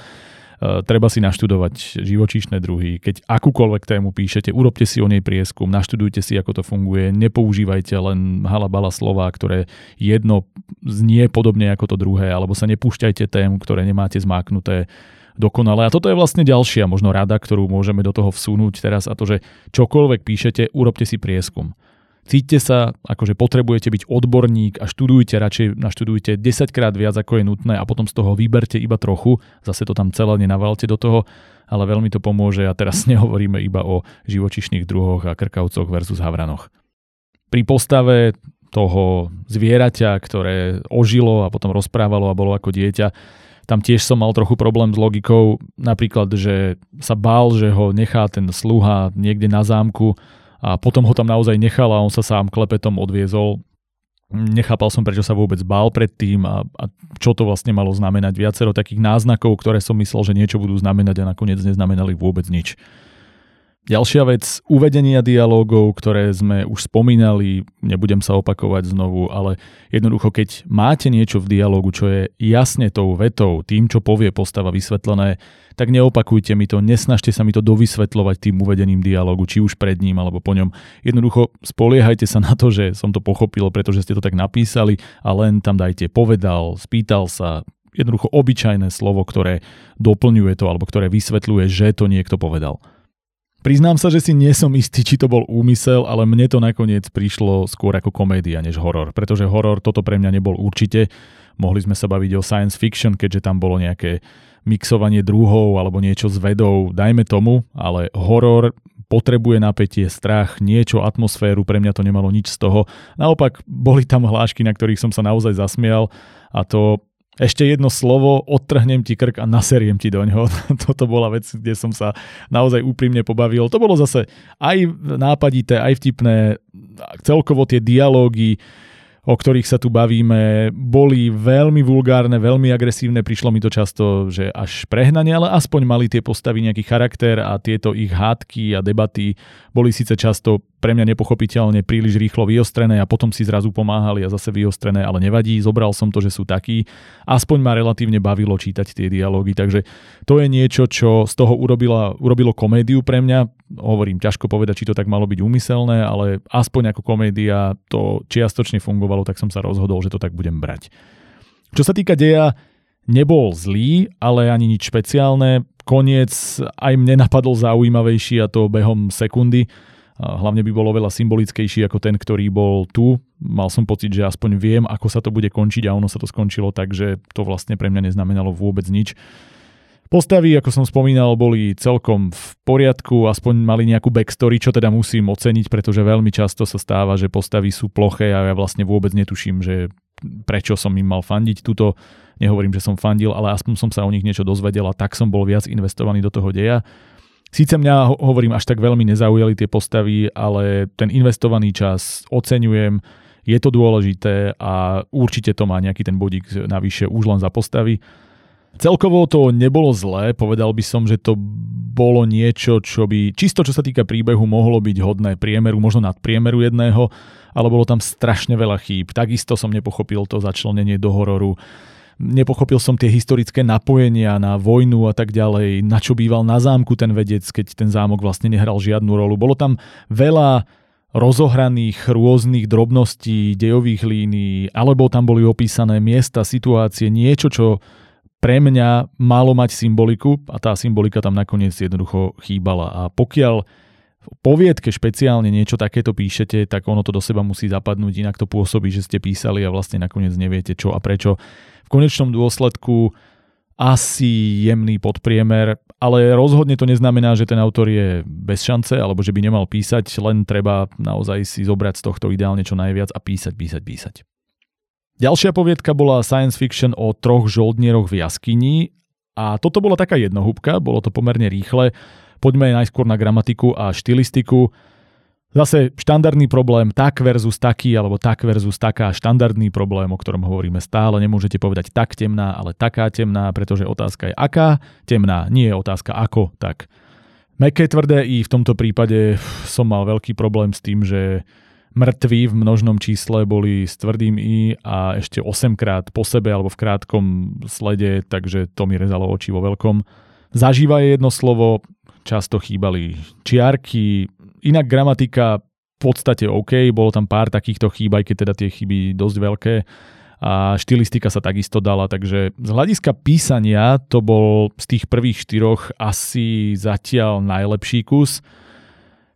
Eh, treba si naštudovať živočíšne druhy. Keď akúkoľvek tému píšete, urobte si o nej prieskum, naštudujte si, ako to funguje, nepoužívajte len halabala slova, ktoré jedno znie podobne ako to druhé, alebo sa nepúšťajte tém, ktoré nemáte zmáknuté dokonale. A toto je vlastne ďalšia možno rada, ktorú môžeme do toho vsunúť teraz a to, že čokoľvek píšete, urobte si prieskum. Cíťte sa, akože potrebujete byť odborník a študujte, radšej naštudujte 10 krát viac, ako je nutné a potom z toho vyberte iba trochu, zase to tam celé nenavalte do toho, ale veľmi to pomôže. A teraz [laughs] nehovoríme iba o živočišných druhoch a krkavcoch versus havranoch. Pri postave toho zvieraťa, ktoré ožilo a potom rozprávalo a bolo ako dieťa, tam tiež som mal trochu problém s logikou, napríklad, že sa bál, že ho nechá ten sluha niekde na zámku a potom ho tam naozaj nechal a on sa sám klepetom odviezol. Nechápal som, prečo sa vôbec bál predtým a, a čo to vlastne malo znamenať. Viacero takých náznakov, ktoré som myslel, že niečo budú znamenať a nakoniec neznamenali vôbec nič. Ďalšia vec, uvedenia dialógov, ktoré sme už spomínali, nebudem sa opakovať znovu, ale jednoducho, keď máte niečo v dialógu, čo je jasne tou vetou, tým, čo povie postava vysvetlené, tak neopakujte mi to, nesnažte sa mi to dovysvetľovať tým uvedením dialógu, či už pred ním alebo po ňom. Jednoducho spoliehajte sa na to, že som to pochopil, pretože ste to tak napísali a len tam dajte povedal, spýtal sa, jednoducho obyčajné slovo, ktoré doplňuje to alebo ktoré vysvetľuje, že to niekto povedal. Priznám sa, že si nie som istý, či to bol úmysel, ale mne to nakoniec prišlo skôr ako komédia než horor, pretože horor toto pre mňa nebol určite. Mohli sme sa baviť o science fiction, keďže tam bolo nejaké mixovanie druhov alebo niečo s vedou, dajme tomu, ale horor potrebuje napätie, strach, niečo, atmosféru, pre mňa to nemalo nič z toho. Naopak, boli tam hlášky, na ktorých som sa naozaj zasmial a to ešte jedno slovo, odtrhnem ti krk a naseriem ti do ňoho. [laughs] Toto bola vec, kde som sa naozaj úprimne pobavil. To bolo zase aj nápadité, aj vtipné. Celkovo tie dialógy, o ktorých sa tu bavíme, boli veľmi vulgárne, veľmi agresívne. Prišlo mi to často, že až prehnanie, ale aspoň mali tie postavy nejaký charakter a tieto ich hádky a debaty boli síce často pre mňa nepochopiteľne príliš rýchlo vyostrené a potom si zrazu pomáhali a zase vyostrené, ale nevadí, zobral som to, že sú takí. Aspoň ma relatívne bavilo čítať tie dialógy, takže to je niečo, čo z toho urobila, urobilo komédiu pre mňa. Hovorím, ťažko povedať, či to tak malo byť úmyselné, ale aspoň ako komédia to čiastočne fungovalo, tak som sa rozhodol, že to tak budem brať. Čo sa týka deja, nebol zlý, ale ani nič špeciálne. Koniec aj mne napadol zaujímavejší a to behom sekundy hlavne by bolo veľa symbolickejší ako ten, ktorý bol tu. Mal som pocit, že aspoň viem, ako sa to bude končiť a ono sa to skončilo tak, že to vlastne pre mňa neznamenalo vôbec nič. Postavy, ako som spomínal, boli celkom v poriadku, aspoň mali nejakú backstory, čo teda musím oceniť, pretože veľmi často sa stáva, že postavy sú ploché a ja vlastne vôbec netuším, že prečo som im mal fandiť. Tuto nehovorím, že som fandil, ale aspoň som sa o nich niečo dozvedel a tak som bol viac investovaný do toho deja. Síce mňa, hovorím, až tak veľmi nezaujali tie postavy, ale ten investovaný čas oceňujem, je to dôležité a určite to má nejaký ten bodík navyše už len za postavy. Celkovo to nebolo zlé, povedal by som, že to bolo niečo, čo by čisto čo sa týka príbehu mohlo byť hodné priemeru, možno nad priemeru jedného, ale bolo tam strašne veľa chýb. Takisto som nepochopil to začlenenie do hororu nepochopil som tie historické napojenia na vojnu a tak ďalej, na čo býval na zámku ten vedec, keď ten zámok vlastne nehral žiadnu rolu. Bolo tam veľa rozohraných rôznych drobností, dejových línií, alebo tam boli opísané miesta, situácie, niečo, čo pre mňa malo mať symboliku a tá symbolika tam nakoniec jednoducho chýbala. A pokiaľ poviedke špeciálne niečo takéto píšete, tak ono to do seba musí zapadnúť, inak to pôsobí, že ste písali a vlastne nakoniec neviete čo a prečo v konečnom dôsledku asi jemný podpriemer, ale rozhodne to neznamená, že ten autor je bez šance alebo že by nemal písať, len treba naozaj si zobrať z tohto ideálne čo najviac a písať, písať, písať. Ďalšia poviedka bola science fiction o troch žoldnieroch v jaskyni a toto bola taká jednohúbka, bolo to pomerne rýchle. Poďme najskôr na gramatiku a štilistiku. Zase štandardný problém tak versus taký, alebo tak versus taká, štandardný problém, o ktorom hovoríme stále. Nemôžete povedať tak temná, ale taká temná, pretože otázka je aká temná, nie je otázka ako tak. Meké tvrdé i v tomto prípade som mal veľký problém s tým, že mŕtvi v množnom čísle boli s tvrdým i a ešte 8 krát po sebe alebo v krátkom slede, takže to mi rezalo oči vo veľkom. Zažíva je jedno slovo, často chýbali čiarky, Inak gramatika v podstate OK, bolo tam pár takýchto chýb, aj keď teda tie chyby dosť veľké a štilistika sa takisto dala, takže z hľadiska písania to bol z tých prvých štyroch asi zatiaľ najlepší kus.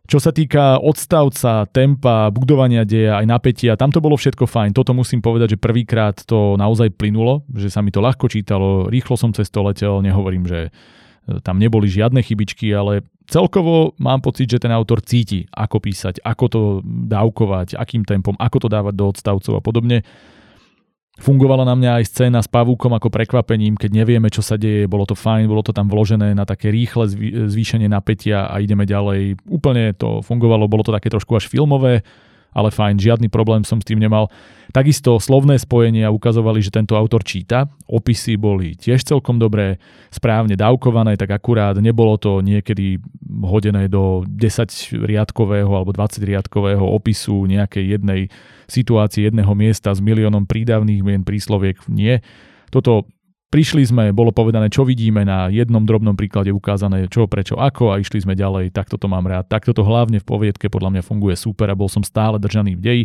Čo sa týka odstavca, tempa, budovania deja, aj napätia, tam to bolo všetko fajn. Toto musím povedať, že prvýkrát to naozaj plynulo, že sa mi to ľahko čítalo, rýchlo som cez to letel, nehovorím, že tam neboli žiadne chybičky, ale celkovo mám pocit, že ten autor cíti, ako písať, ako to dávkovať, akým tempom, ako to dávať do odstavcov a podobne. Fungovala na mňa aj scéna s pavúkom ako prekvapením, keď nevieme, čo sa deje, bolo to fajn, bolo to tam vložené na také rýchle zvýšenie napätia a ideme ďalej. Úplne to fungovalo, bolo to také trošku až filmové, ale fajn, žiadny problém som s tým nemal. Takisto slovné spojenia ukazovali, že tento autor číta, opisy boli tiež celkom dobré, správne dávkované, tak akurát nebolo to niekedy hodené do 10 riadkového alebo 20 riadkového opisu nejakej jednej situácie, jedného miesta s miliónom prídavných mien, prísloviek. Nie. Toto Prišli sme, bolo povedané, čo vidíme na jednom drobnom príklade ukázané, čo, prečo, ako a išli sme ďalej, takto to mám rád. Takto to hlavne v poviedke podľa mňa funguje super a bol som stále držaný v deji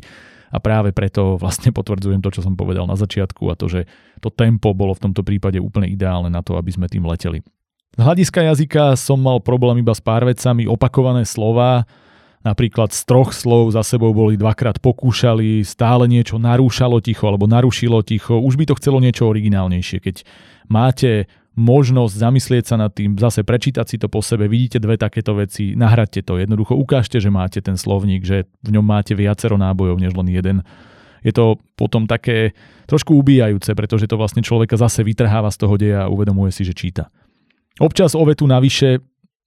a práve preto vlastne [laughs] potvrdzujem to, čo som povedal na začiatku a to, že to tempo bolo v tomto prípade úplne ideálne na to, aby sme tým leteli. Z hľadiska jazyka som mal problém iba s pár vecami, opakované slova, napríklad z troch slov za sebou boli dvakrát pokúšali, stále niečo narúšalo ticho alebo narušilo ticho, už by to chcelo niečo originálnejšie. Keď máte možnosť zamyslieť sa nad tým, zase prečítať si to po sebe, vidíte dve takéto veci, nahradte to, jednoducho ukážte, že máte ten slovník, že v ňom máte viacero nábojov než len jeden. Je to potom také trošku ubíjajúce, pretože to vlastne človeka zase vytrháva z toho deja a uvedomuje si, že číta. Občas o vetu navyše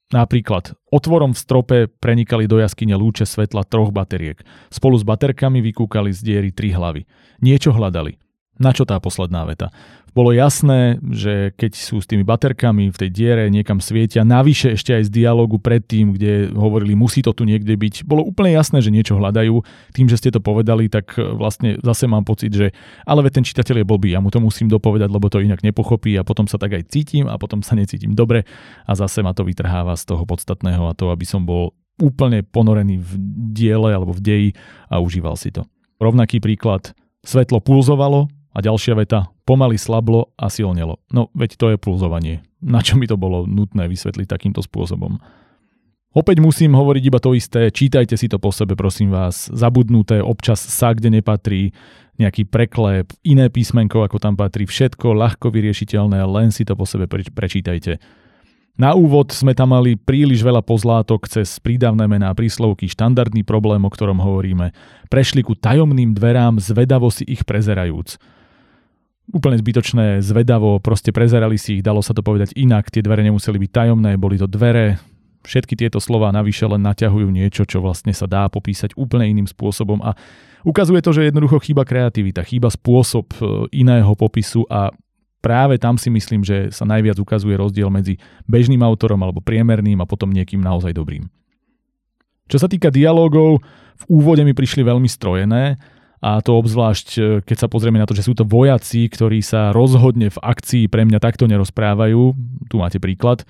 Napríklad, otvorom v strope prenikali do jaskyne lúče svetla troch bateriek. Spolu s baterkami vykúkali z diery tri hlavy. Niečo hľadali. Na čo tá posledná veta? Bolo jasné, že keď sú s tými baterkami v tej diere niekam svietia, navyše ešte aj z dialogu predtým, kde hovorili, musí to tu niekde byť, bolo úplne jasné, že niečo hľadajú. Tým, že ste to povedali, tak e, vlastne zase mám pocit, že ale ten čitateľ je blbý, ja mu to musím dopovedať, lebo to inak nepochopí a potom sa tak aj cítim a potom sa necítim dobre a zase ma to vytrháva z toho podstatného a to, aby som bol úplne ponorený v diele alebo v deji a užíval si to. Rovnaký príklad, svetlo pulzovalo, a ďalšia veta, pomaly slablo a silnelo. No veď to je pulzovanie. Na čo mi to bolo nutné vysvetliť takýmto spôsobom? Opäť musím hovoriť iba to isté, čítajte si to po sebe, prosím vás. Zabudnuté, občas sa, kde nepatrí, nejaký preklep, iné písmenko, ako tam patrí, všetko ľahko vyriešiteľné, len si to po sebe prečítajte. Na úvod sme tam mali príliš veľa pozlátok cez prídavné mená príslovky, štandardný problém, o ktorom hovoríme. Prešli ku tajomným dverám, zvedavo si ich prezerajúc úplne zbytočné, zvedavo, proste prezerali si ich, dalo sa to povedať inak, tie dvere nemuseli byť tajomné, boli to dvere, všetky tieto slova navyše len naťahujú niečo, čo vlastne sa dá popísať úplne iným spôsobom a ukazuje to, že jednoducho chýba kreativita, chýba spôsob e, iného popisu a práve tam si myslím, že sa najviac ukazuje rozdiel medzi bežným autorom alebo priemerným a potom niekým naozaj dobrým. Čo sa týka dialogov, v úvode mi prišli veľmi strojené, a to obzvlášť, e, keď sa pozrieme na to, že sú to vojaci, ktorí sa rozhodne v akcii pre mňa takto nerozprávajú. Tu máte príklad.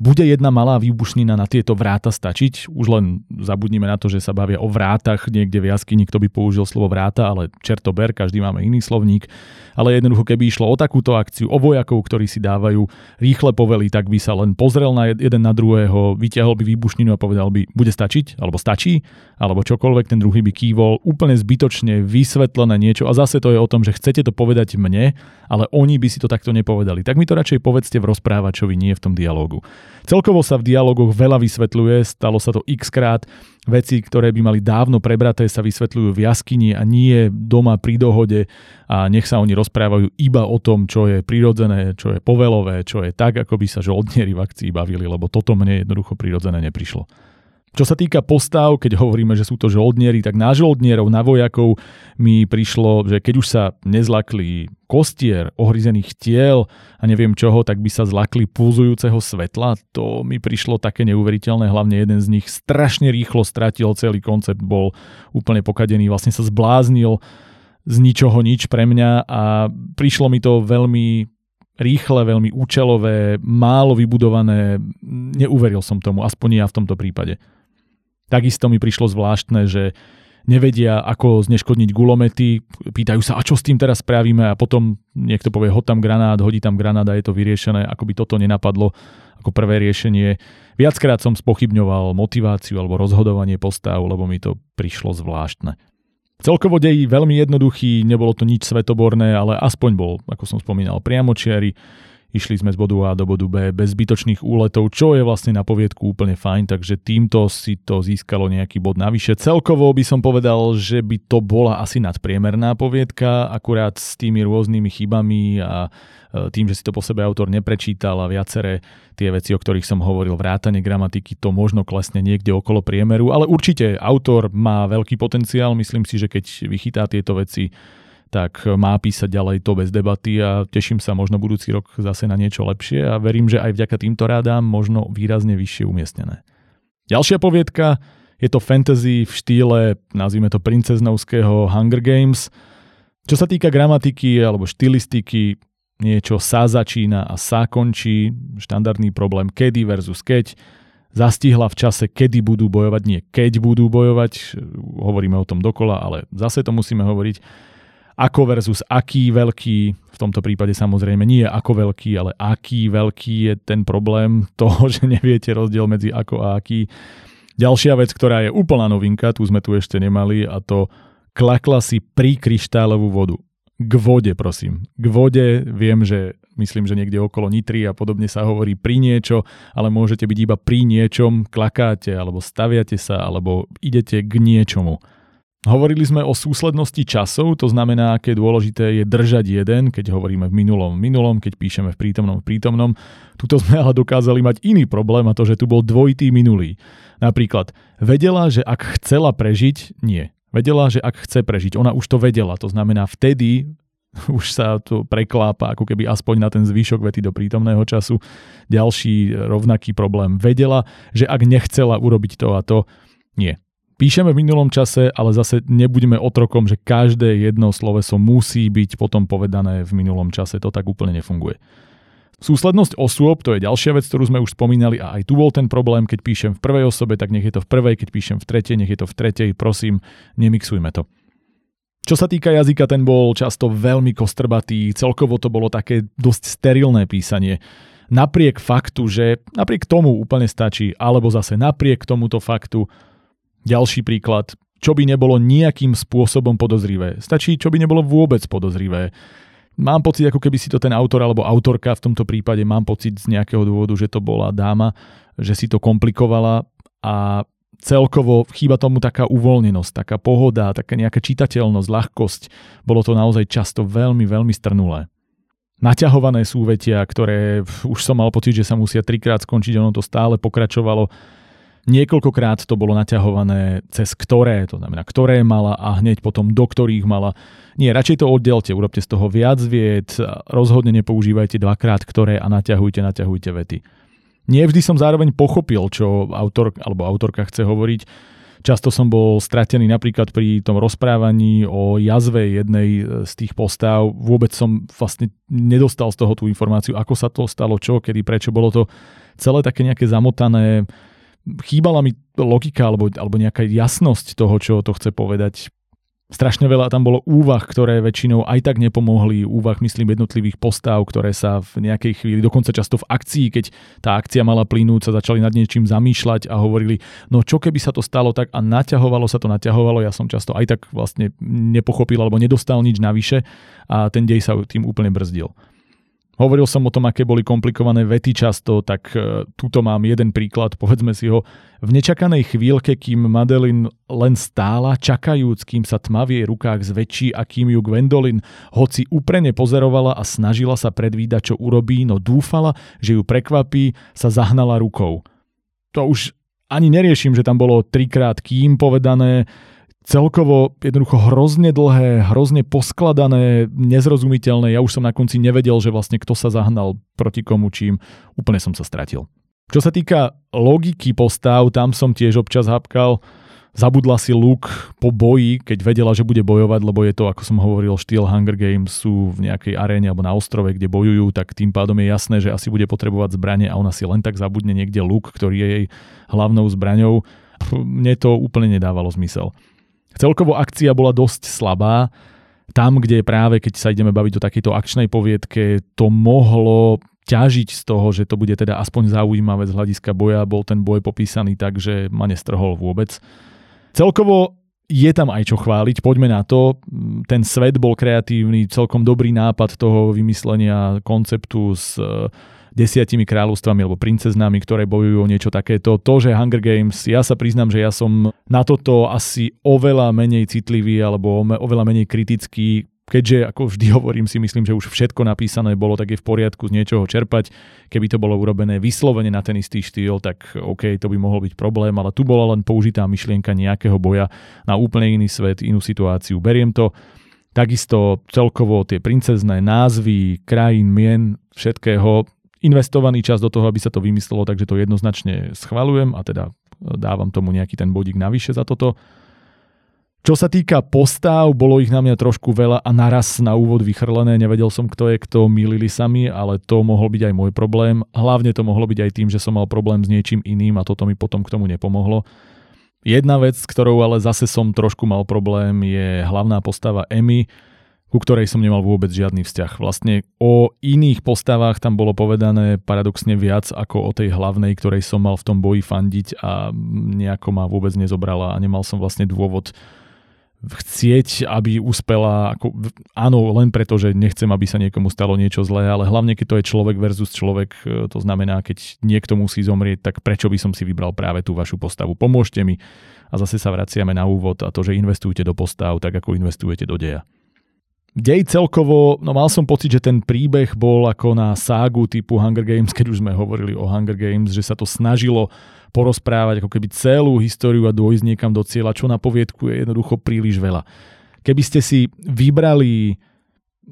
Bude jedna malá výbušnina na tieto vráta stačiť? Už len zabudnime na to, že sa bavia o vrátach niekde v jaskyni, kto by použil slovo vráta, ale čertober, každý máme iný slovník. Ale jednoducho, keby išlo o takúto akciu, o vojakov, ktorí si dávajú rýchle povely, tak by sa len pozrel na jeden na druhého, vyťahol by výbušninu a povedal by, bude stačiť, alebo stačí, alebo čokoľvek, ten druhý by kývol, úplne zbytočne vysvetlené niečo a zase to je o tom, že chcete to povedať mne, ale oni by si to takto nepovedali. Tak mi to radšej povedzte v rozprávačovi, nie v tom dialogu. Celkovo sa v dialogoch veľa vysvetľuje, stalo sa to x krát. Veci, ktoré by mali dávno prebraté, sa vysvetľujú v jaskyni a nie doma pri dohode a nech sa oni rozprávajú iba o tom, čo je prirodzené, čo je povelové, čo je tak, ako by sa žoldnieri v akcii bavili, lebo toto mne jednoducho prirodzené neprišlo. Čo sa týka postav, keď hovoríme, že sú to žoldnieri, tak na žoldnierov, na vojakov mi prišlo, že keď už sa nezlakli kostier, ohryzených tiel a neviem čoho, tak by sa zlakli pulzujúceho svetla. To mi prišlo také neuveriteľné, hlavne jeden z nich strašne rýchlo stratil celý koncept, bol úplne pokadený, vlastne sa zbláznil z ničoho nič pre mňa a prišlo mi to veľmi rýchle, veľmi účelové, málo vybudované. Neuveril som tomu, aspoň ja v tomto prípade. Takisto mi prišlo zvláštne, že nevedia, ako zneškodniť gulomety, pýtajú sa, a čo s tým teraz spravíme a potom niekto povie, hod tam granát, hodí tam granát a je to vyriešené, ako by toto nenapadlo ako prvé riešenie. Viackrát som spochybňoval motiváciu alebo rozhodovanie postav, lebo mi to prišlo zvláštne. Celkovo dej veľmi jednoduchý, nebolo to nič svetoborné, ale aspoň bol, ako som spomínal, priamočiary. Išli sme z bodu A do bodu B bez zbytočných úletov, čo je vlastne na poviedku úplne fajn, takže týmto si to získalo nejaký bod navyše. Celkovo by som povedal, že by to bola asi nadpriemerná poviedka, akurát s tými rôznymi chybami a e, tým, že si to po sebe autor neprečítal a viaceré tie veci, o ktorých som hovoril, vrátane gramatiky, to možno klesne niekde okolo priemeru, ale určite autor má veľký potenciál, myslím si, že keď vychytá tieto veci, tak má písať ďalej to bez debaty a teším sa možno budúci rok zase na niečo lepšie a verím, že aj vďaka týmto rádám možno výrazne vyššie umiestnené. Ďalšia poviedka je to fantasy v štýle, nazvime to princeznovského Hunger Games. Čo sa týka gramatiky alebo štilistiky, niečo sa začína a sa končí, štandardný problém kedy versus keď, zastihla v čase, kedy budú bojovať, nie keď budú bojovať, hovoríme o tom dokola, ale zase to musíme hovoriť ako versus aký veľký, v tomto prípade samozrejme nie ako veľký, ale aký veľký je ten problém [laughs] toho, že neviete rozdiel medzi ako a aký. Ďalšia vec, ktorá je úplná novinka, tu sme tu ešte nemali a to klakla si pri kryštálovú vodu. K vode, prosím. K vode viem, že myslím, že niekde okolo Nitry a podobne sa hovorí pri niečo, ale môžete byť iba pri niečom, klakáte, alebo staviate sa, alebo idete k niečomu. Hovorili sme o súslednosti časov, to znamená, aké dôležité je držať jeden, keď hovoríme v minulom minulom, keď píšeme v prítomnom v prítomnom. Tuto sme ale dokázali mať iný problém a to, že tu bol dvojitý minulý. Napríklad, vedela, že ak chcela prežiť, nie. Vedela, že ak chce prežiť, ona už to vedela, to znamená vtedy [laughs] už sa to preklápa ako keby aspoň na ten zvyšok vety do prítomného času. Ďalší rovnaký problém. Vedela, že ak nechcela urobiť to a to, nie Píšeme v minulom čase, ale zase nebudeme otrokom, že každé jedno sloveso musí byť potom povedané v minulom čase. To tak úplne nefunguje. Súslednosť osôb, to je ďalšia vec, ktorú sme už spomínali a aj tu bol ten problém, keď píšem v prvej osobe, tak nech je to v prvej, keď píšem v tretej, nech je to v tretej, prosím, nemixujme to. Čo sa týka jazyka, ten bol často veľmi kostrbatý, celkovo to bolo také dosť sterilné písanie. Napriek faktu, že napriek tomu úplne stačí, alebo zase napriek tomuto faktu ďalší príklad, čo by nebolo nejakým spôsobom podozrivé. Stačí, čo by nebolo vôbec podozrivé. Mám pocit, ako keby si to ten autor alebo autorka v tomto prípade, mám pocit z nejakého dôvodu, že to bola dáma, že si to komplikovala a celkovo chýba tomu taká uvoľnenosť, taká pohoda, taká nejaká čitateľnosť, ľahkosť. Bolo to naozaj často veľmi, veľmi strnulé. Naťahované súvetia, ktoré už som mal pocit, že sa musia trikrát skončiť, ono to stále pokračovalo Niekoľkokrát to bolo naťahované cez ktoré, to znamená, ktoré mala a hneď potom do ktorých mala. Nie, radšej to oddelte, urobte z toho viac vied, rozhodne nepoužívajte dvakrát ktoré a naťahujte, naťahujte vety. Nie vždy som zároveň pochopil, čo autor alebo autorka chce hovoriť. Často som bol stratený napríklad pri tom rozprávaní o jazve jednej z tých postav. Vôbec som vlastne nedostal z toho tú informáciu, ako sa to stalo, čo, kedy, prečo. Bolo to celé také nejaké zamotané, chýbala mi logika alebo, alebo nejaká jasnosť toho, čo to chce povedať. Strašne veľa tam bolo úvah, ktoré väčšinou aj tak nepomohli. Úvah, myslím, jednotlivých postav, ktoré sa v nejakej chvíli, dokonca často v akcii, keď tá akcia mala plynúť, sa začali nad niečím zamýšľať a hovorili, no čo keby sa to stalo tak a naťahovalo sa to, naťahovalo. Ja som často aj tak vlastne nepochopil alebo nedostal nič navyše a ten dej sa tým úplne brzdil. Hovoril som o tom, aké boli komplikované vety často, tak e, tuto mám jeden príklad, povedzme si ho. V nečakanej chvíľke, kým Madeline len stála, čakajúc, kým sa tma v jej rukách zväčší a kým ju Gwendolyn hoci úprene pozerovala a snažila sa predvídať, čo urobí, no dúfala, že ju prekvapí, sa zahnala rukou. To už ani neriešim, že tam bolo trikrát kým povedané, celkovo jednoducho hrozne dlhé, hrozne poskladané, nezrozumiteľné. Ja už som na konci nevedel, že vlastne kto sa zahnal proti komu čím. Úplne som sa stratil. Čo sa týka logiky postav, tam som tiež občas hapkal. Zabudla si Luke po boji, keď vedela, že bude bojovať, lebo je to, ako som hovoril, štýl Hunger Games sú v nejakej aréne alebo na ostrove, kde bojujú, tak tým pádom je jasné, že asi bude potrebovať zbranie a ona si len tak zabudne niekde Luke, ktorý je jej hlavnou zbraňou. Mne to úplne nedávalo zmysel. Celkovo akcia bola dosť slabá. Tam, kde práve keď sa ideme baviť o takejto akčnej poviedke, to mohlo ťažiť z toho, že to bude teda aspoň zaujímavé z hľadiska boja, bol ten boj popísaný tak, že ma nestrhol vôbec. Celkovo je tam aj čo chváliť, poďme na to. Ten svet bol kreatívny, celkom dobrý nápad toho vymyslenia konceptu s desiatimi kráľovstvami alebo princeznami, ktoré bojujú o niečo takéto. To, že Hunger Games, ja sa priznám, že ja som na toto asi oveľa menej citlivý alebo oveľa menej kritický, keďže, ako vždy [laughs] hovorím, si myslím, že už všetko napísané bolo, tak je v poriadku z niečoho čerpať. Keby to bolo urobené vyslovene na ten istý štýl, tak OK, to by mohol byť problém, ale tu bola len použitá myšlienka nejakého boja na úplne iný svet, inú situáciu. Beriem to. Takisto celkovo tie princezné názvy, krajín, mien, všetkého, investovaný čas do toho, aby sa to vymyslelo, takže to jednoznačne schvalujem a teda dávam tomu nejaký ten bodík navyše za toto. Čo sa týka postav, bolo ich na mňa trošku veľa a naraz na úvod vychrlené, nevedel som kto je kto, milili sa mi, ale to mohol byť aj môj problém. Hlavne to mohlo byť aj tým, že som mal problém s niečím iným a toto mi potom k tomu nepomohlo. Jedna vec, ktorou ale zase som trošku mal problém, je hlavná postava Emmy, ku ktorej som nemal vôbec žiadny vzťah. Vlastne o iných postavách tam bolo povedané paradoxne viac ako o tej hlavnej, ktorej som mal v tom boji fandiť a nejako ma vôbec nezobrala a nemal som vlastne dôvod chcieť, aby uspela, ako, áno, len preto, že nechcem, aby sa niekomu stalo niečo zlé, ale hlavne keď to je človek versus človek, e, to znamená, keď niekto musí zomrieť, tak prečo by som si vybral práve tú vašu postavu? Pomôžte mi. A zase sa vraciame na úvod a to, že investujete do postav, tak ako investujete do deja. Dej celkovo, no mal som pocit, že ten príbeh bol ako na ságu typu Hunger Games, keď už sme hovorili o Hunger Games, že sa to snažilo porozprávať ako keby celú históriu a dôjsť niekam do cieľa, čo na poviedku je jednoducho príliš veľa. Keby ste si vybrali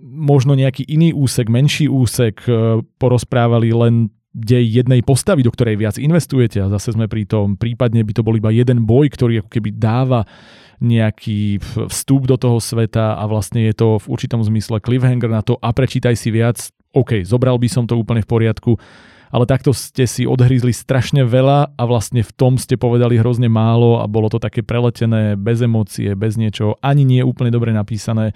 možno nejaký iný úsek, menší úsek, e, porozprávali len dej jednej postavy, do ktorej viac investujete a zase sme pri tom, prípadne by to bol iba jeden boj, ktorý ako keby dáva nejaký vstup do toho sveta a vlastne je to v určitom zmysle cliffhanger na to a prečítaj si viac. OK, zobral by som to úplne v poriadku, ale takto ste si odhrízli strašne veľa a vlastne v tom ste povedali hrozne málo a bolo to také preletené, bez emócie, bez niečoho, ani nie úplne dobre napísané.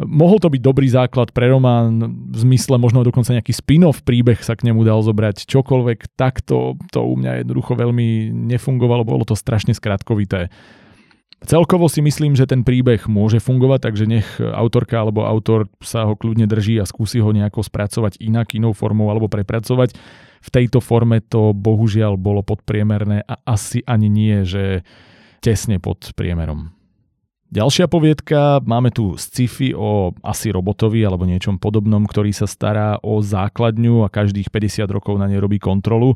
Mohol to byť dobrý základ pre román, v zmysle možno dokonca nejaký spin-off príbeh sa k nemu dal zobrať čokoľvek, takto to u mňa jednoducho veľmi nefungovalo, bolo to strašne skratkovité. Celkovo si myslím, že ten príbeh môže fungovať, takže nech autorka alebo autor sa ho kľudne drží a skúsi ho nejako spracovať inak, inou formou alebo prepracovať. V tejto forme to bohužiaľ bolo podpriemerné a asi ani nie, že tesne pod priemerom. Ďalšia poviedka, máme tu sci-fi o asi robotovi alebo niečom podobnom, ktorý sa stará o základňu a každých 50 rokov na nej robí kontrolu.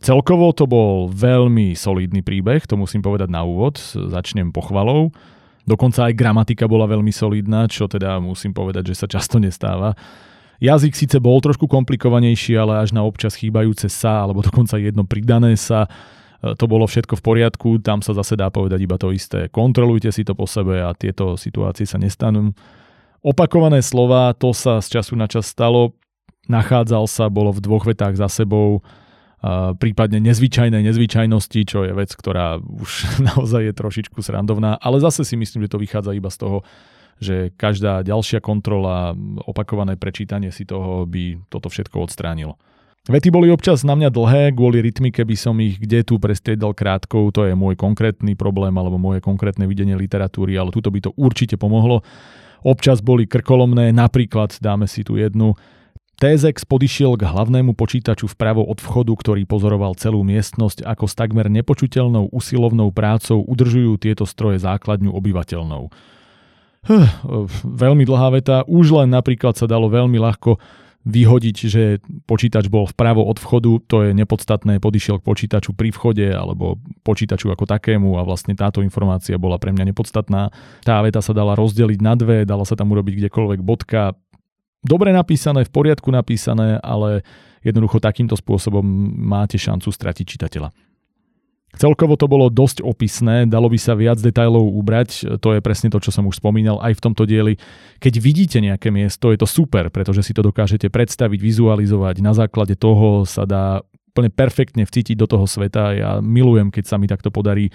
Celkovo to bol veľmi solidný príbeh, to musím povedať na úvod, začnem pochvalou. Dokonca aj gramatika bola veľmi solidná, čo teda musím povedať, že sa často nestáva. Jazyk síce bol trošku komplikovanejší, ale až na občas chýbajúce sa, alebo dokonca jedno pridané sa, to bolo všetko v poriadku, tam sa zase dá povedať iba to isté. Kontrolujte si to po sebe a tieto situácie sa nestanú. Opakované slova, to sa z času na čas stalo, nachádzal sa, bolo v dvoch vetách za sebou, prípadne nezvyčajnej nezvyčajnosti, čo je vec, ktorá už [laughs] naozaj je trošičku srandovná, ale zase si myslím, že to vychádza iba z toho, že každá ďalšia kontrola, opakované prečítanie si toho by toto všetko odstránilo. Vety boli občas na mňa dlhé, kvôli rytmike by som ich kde tu prestriedal krátkou, to je môj konkrétny problém alebo moje konkrétne videnie literatúry, ale tuto by to určite pomohlo. Občas boli krkolomné, napríklad dáme si tu jednu, Tézex podišiel k hlavnému počítaču vpravo od vchodu, ktorý pozoroval celú miestnosť, ako s takmer nepočuteľnou usilovnou prácou udržujú tieto stroje základňu obyvateľnou. Huh, veľmi dlhá veta, už len napríklad sa dalo veľmi ľahko vyhodiť, že počítač bol vpravo od vchodu, to je nepodstatné, podišiel k počítaču pri vchode alebo počítaču ako takému a vlastne táto informácia bola pre mňa nepodstatná. Tá veta sa dala rozdeliť na dve, dala sa tam urobiť kdekoľvek bodka, dobre napísané, v poriadku napísané, ale jednoducho takýmto spôsobom máte šancu stratiť čitateľa. Celkovo to bolo dosť opisné, dalo by sa viac detajlov ubrať, to je presne to, čo som už spomínal aj v tomto dieli. Keď vidíte nejaké miesto, je to super, pretože si to dokážete predstaviť, vizualizovať, na základe toho sa dá úplne perfektne vcítiť do toho sveta. Ja milujem, keď sa mi takto podarí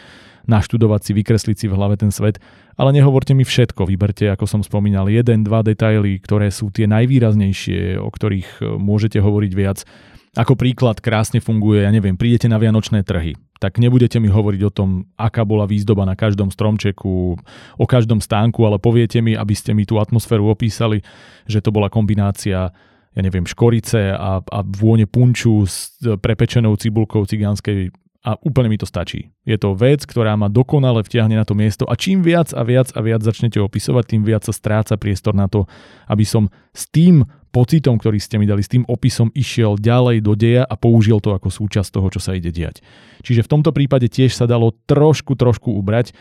naštudovať si, vykresliť si v hlave ten svet. Ale nehovorte mi všetko, vyberte, ako som spomínal, jeden, dva detaily, ktoré sú tie najvýraznejšie, o ktorých e, môžete hovoriť viac. Ako príklad krásne funguje, ja neviem, prídete na vianočné trhy, tak nebudete mi hovoriť o tom, aká bola výzdoba na každom stromčeku, o každom stánku, ale poviete mi, aby ste mi tú atmosféru opísali, že to bola kombinácia ja neviem, škorice a, a vône punču s prepečenou cibulkou cigánskej a úplne mi to stačí. Je to vec, ktorá ma dokonale vtiahne na to miesto a čím viac a viac a viac začnete opisovať, tým viac sa stráca priestor na to, aby som s tým pocitom, ktorý ste mi dali, s tým opisom išiel ďalej do deja a použil to ako súčasť toho, čo sa ide diať. Čiže v tomto prípade tiež sa dalo trošku, trošku ubrať.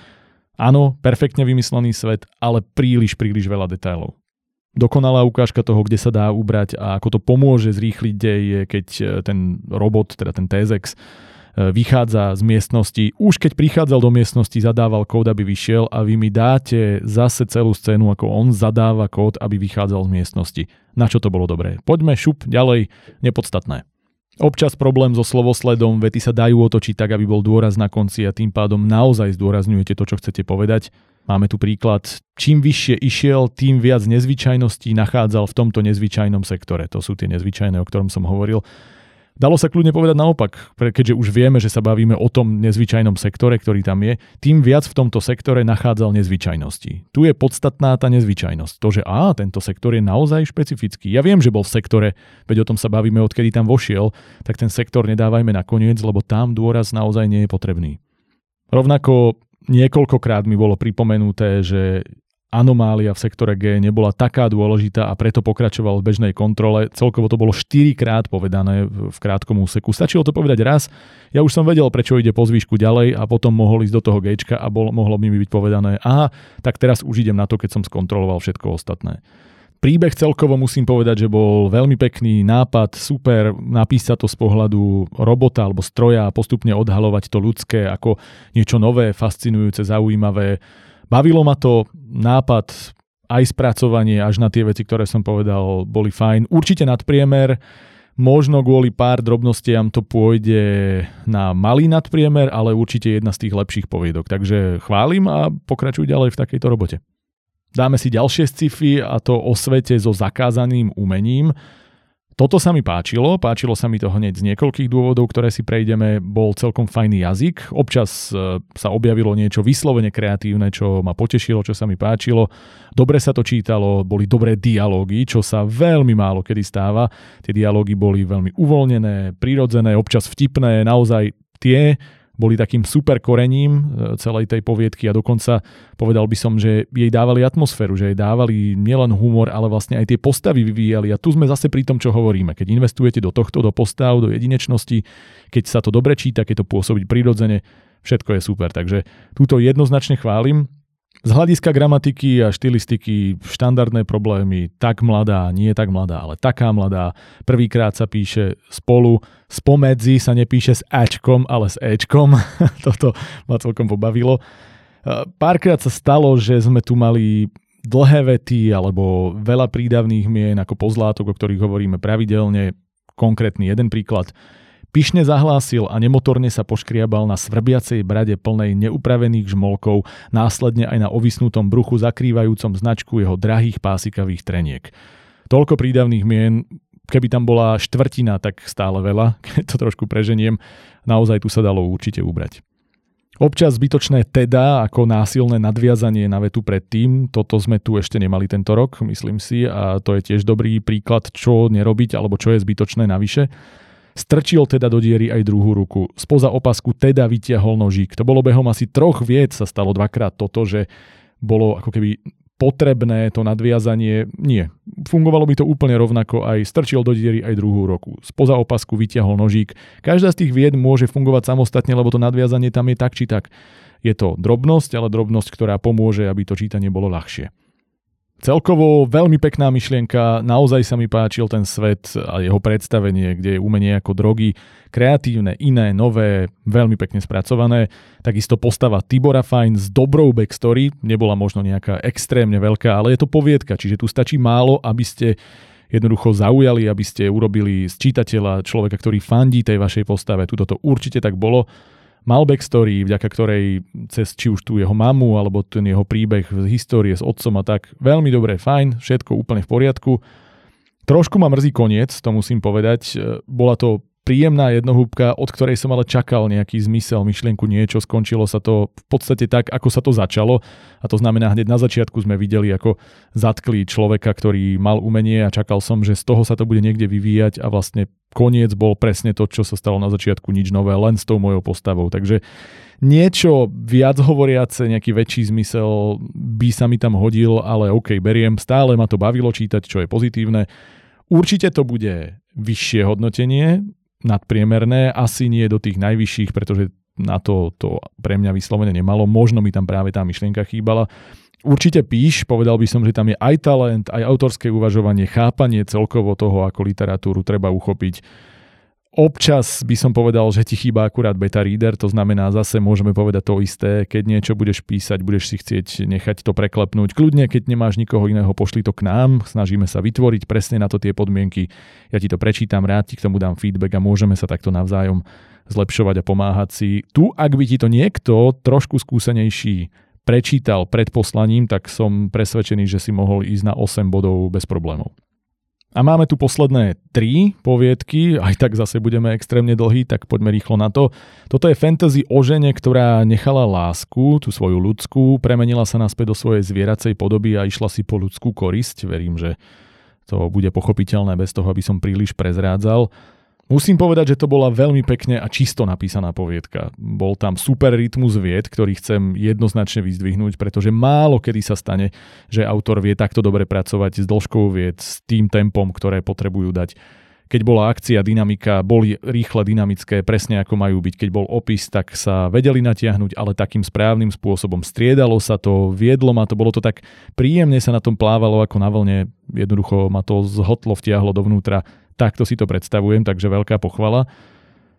Áno, perfektne vymyslený svet, ale príliš, príliš veľa detailov. Dokonalá ukážka toho, kde sa dá ubrať a ako to pomôže zrýchliť dej, je keď e, ten robot, teda ten TZX, e, vychádza z miestnosti. Už keď prichádzal do miestnosti, zadával kód, aby vyšiel a vy mi dáte zase celú scénu, ako on zadáva kód, aby vychádzal z miestnosti. Na čo to bolo dobré? Poďme šup ďalej, nepodstatné. Občas problém so slovosledom, vety sa dajú otočiť tak, aby bol dôraz na konci a tým pádom naozaj zdôrazňujete to, čo chcete povedať. Máme tu príklad, čím vyššie išiel, tým viac nezvyčajností nachádzal v tomto nezvyčajnom sektore. To sú tie nezvyčajné, o ktorom som hovoril. Dalo sa kľudne povedať naopak, keďže už vieme, že sa bavíme o tom nezvyčajnom sektore, ktorý tam je, tým viac v tomto sektore nachádzal nezvyčajnosti. Tu je podstatná tá nezvyčajnosť. To, že á, tento sektor je naozaj špecifický. Ja viem, že bol v sektore, veď o tom sa bavíme, odkedy tam vošiel, tak ten sektor nedávajme na koniec, lebo tam dôraz naozaj nie je potrebný. Rovnako niekoľkokrát mi bolo pripomenuté, že anomália v sektore G nebola taká dôležitá a preto pokračoval v bežnej kontrole. Celkovo to bolo 4 krát povedané v krátkom úseku. Stačilo to povedať raz, ja už som vedel, prečo ide po zvýšku ďalej a potom mohol ísť do toho G a bol, mohlo mi byť povedané, aha, tak teraz už idem na to, keď som skontroloval všetko ostatné. Príbeh celkovo musím povedať, že bol veľmi pekný nápad, super napísať to z pohľadu robota alebo stroja a postupne odhalovať to ľudské ako niečo nové, fascinujúce, zaujímavé Bavilo ma to, nápad, aj spracovanie až na tie veci, ktoré som povedal, boli fajn. Určite nadpriemer, možno kvôli pár drobnostiam to pôjde na malý nadpriemer, ale určite jedna z tých lepších poviedok. Takže chválim a pokračuj ďalej v takejto robote. Dáme si ďalšie sci-fi a to o svete so zakázaným umením. Toto sa mi páčilo, páčilo sa mi to hneď z niekoľkých dôvodov, ktoré si prejdeme, bol celkom fajný jazyk, občas e, sa objavilo niečo vyslovene kreatívne, čo ma potešilo, čo sa mi páčilo, dobre sa to čítalo, boli dobré dialógy, čo sa veľmi málo kedy stáva, tie dialógy boli veľmi uvoľnené, prirodzené, občas vtipné, naozaj tie boli takým super korením e, celej tej poviedky a dokonca povedal by som, že jej dávali atmosféru, že jej dávali nielen humor, ale vlastne aj tie postavy vyvíjali a tu sme zase pri tom, čo hovoríme. Keď investujete do tohto, do postav, do jedinečnosti, keď sa to dobre číta, keď to pôsobí prirodzene, všetko je super. Takže túto jednoznačne chválim. Z hľadiska gramatiky a štilistiky štandardné problémy, tak mladá, nie tak mladá, ale taká mladá. Prvýkrát sa píše spolu, spomedzi sa nepíše s Ačkom, ale s Ečkom. [laughs] Toto ma celkom pobavilo. Párkrát sa stalo, že sme tu mali dlhé vety alebo veľa prídavných mien ako pozlátok, o ktorých hovoríme pravidelne. Konkrétny jeden príklad. Pyšne zahlásil a nemotorne sa poškriabal na svrbiacej brade plnej neupravených žmolkov, následne aj na ovisnutom bruchu zakrývajúcom značku jeho drahých pásikavých treniek. Toľko prídavných mien, keby tam bola štvrtina, tak stále veľa, [laughs] keď to trošku preženiem, naozaj tu sa dalo určite ubrať. Občas zbytočné teda ako násilné nadviazanie na vetu predtým, toto sme tu ešte nemali tento rok, myslím si, a to je tiež dobrý príklad, čo nerobiť alebo čo je zbytočné navyše. Strčil teda do diery aj druhú ruku. Spoza opasku teda vytiahol nožík. To bolo behom asi troch vied sa stalo dvakrát toto, že bolo ako keby potrebné to nadviazanie. Nie. Fungovalo by to úplne rovnako. Aj strčil do diery aj druhú roku. Spoza opasku vytiahol nožík. Každá z tých vied môže fungovať samostatne, lebo to nadviazanie tam je tak či tak. Je to drobnosť, ale drobnosť, ktorá pomôže, aby to čítanie bolo ľahšie. Celkovo veľmi pekná myšlienka, naozaj sa mi páčil ten svet a jeho predstavenie, kde je umenie ako drogy, kreatívne, iné, nové, veľmi pekne spracované. Takisto postava Tibora Fine s dobrou backstory, nebola možno nejaká extrémne veľká, ale je to poviedka, čiže tu stačí málo, aby ste jednoducho zaujali, aby ste urobili z čitateľa človeka, ktorý fandí tej vašej postave. Tuto to určite tak bolo mal backstory, vďaka ktorej cez či už tu jeho mamu, alebo ten jeho príbeh z histórie s otcom a tak, veľmi dobre, fajn, všetko úplne v poriadku. Trošku ma mrzí koniec, to musím povedať. Bola to príjemná jednohúbka, od ktorej som ale čakal nejaký zmysel, myšlienku, niečo. Skončilo sa to v podstate tak, ako sa to začalo. A to znamená, hneď na začiatku sme videli, ako zatkli človeka, ktorý mal umenie a čakal som, že z toho sa to bude niekde vyvíjať a vlastne koniec bol presne to, čo sa stalo na začiatku, nič nové, len s tou mojou postavou. Takže niečo viac hovoriace, nejaký väčší zmysel by sa mi tam hodil, ale OK, beriem, stále ma to bavilo čítať, čo je pozitívne. Určite to bude vyššie hodnotenie, nadpriemerné, asi nie do tých najvyšších, pretože na to to pre mňa vyslovene nemalo. Možno mi tam práve tá myšlienka chýbala. Určite píš, povedal by som, že tam je aj talent, aj autorské uvažovanie, chápanie celkovo toho, ako literatúru treba uchopiť. Občas by som povedal, že ti chýba akurát beta reader, to znamená zase môžeme povedať to isté, keď niečo budeš písať, budeš si chcieť nechať to preklepnúť. Kľudne, keď nemáš nikoho iného, pošli to k nám, snažíme sa vytvoriť presne na to tie podmienky. Ja ti to prečítam, rád ti k tomu dám feedback a môžeme sa takto navzájom zlepšovať a pomáhať si. Tu, ak by ti to niekto trošku skúsenejší prečítal pred poslaním, tak som presvedčený, že si mohol ísť na 8 bodov bez problémov. A máme tu posledné tri poviedky, aj tak zase budeme extrémne dlhý, tak poďme rýchlo na to. Toto je fantasy o žene, ktorá nechala lásku, tú svoju ľudskú, premenila sa naspäť do svojej zvieracej podoby a išla si po ľudskú korisť. Verím, že to bude pochopiteľné bez toho, aby som príliš prezrádzal. Musím povedať, že to bola veľmi pekne a čisto napísaná poviedka. Bol tam super rytmus vied, ktorý chcem jednoznačne vyzdvihnúť, pretože málo kedy sa stane, že autor vie takto dobre pracovať s dĺžkou vied, s tým tempom, ktoré potrebujú dať. Keď bola akcia, dynamika, boli rýchle, dynamické, presne ako majú byť. Keď bol opis, tak sa vedeli natiahnuť, ale takým správnym spôsobom. Striedalo sa to, viedlo ma to, bolo to tak príjemne sa na tom plávalo ako na vlne. Jednoducho ma to zhotlo, vtiahlo dovnútra Takto si to predstavujem, takže veľká pochvala.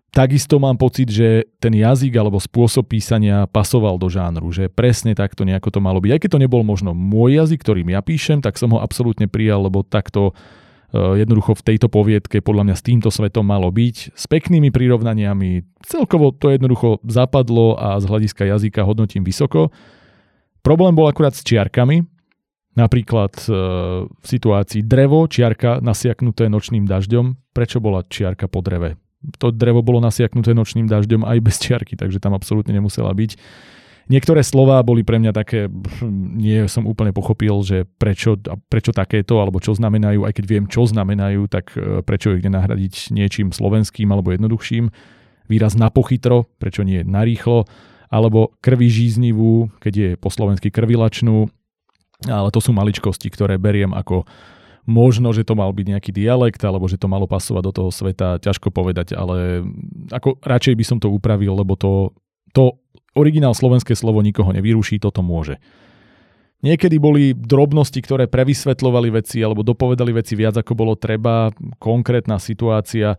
Takisto mám pocit, že ten jazyk alebo spôsob písania pasoval do žánru, že presne takto nejako to malo byť. Aj keď to nebol možno môj jazyk, ktorým ja píšem, tak som ho absolútne prijal, lebo takto jednoducho v tejto poviedke podľa mňa s týmto svetom malo byť. S peknými prirovnaniami. Celkovo to jednoducho zapadlo a z hľadiska jazyka hodnotím vysoko. Problém bol akurát s čiarkami, Napríklad e, v situácii drevo, čiarka nasiaknuté nočným dažďom. Prečo bola čiarka po dreve? To drevo bolo nasiaknuté nočným dažďom aj bez čiarky, takže tam absolútne nemusela byť. Niektoré slova boli pre mňa také, nie som úplne pochopil, že prečo, prečo takéto, alebo čo znamenajú, aj keď viem, čo znamenajú, tak e, prečo ich nenahradiť niečím slovenským alebo jednoduchším. Výraz na pochytro, prečo nie narýchlo, alebo krvi žíznivú, keď je po slovensky krvilačnú, ale to sú maličkosti, ktoré beriem ako možno, že to mal byť nejaký dialekt, alebo že to malo pasovať do toho sveta, ťažko povedať, ale ako radšej by som to upravil, lebo to, to originál slovenské slovo nikoho nevyruší, toto môže. Niekedy boli drobnosti, ktoré prevysvetľovali veci alebo dopovedali veci viac ako bolo treba, konkrétna situácia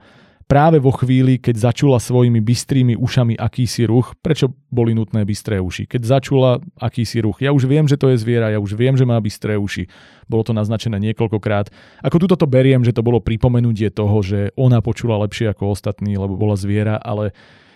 práve vo chvíli, keď začula svojimi bystrými ušami akýsi ruch, prečo boli nutné bystré uši? Keď začula akýsi ruch, ja už viem, že to je zviera, ja už viem, že má bystré uši. Bolo to naznačené niekoľkokrát. Ako tuto to beriem, že to bolo pripomenutie toho, že ona počula lepšie ako ostatní, lebo bola zviera, ale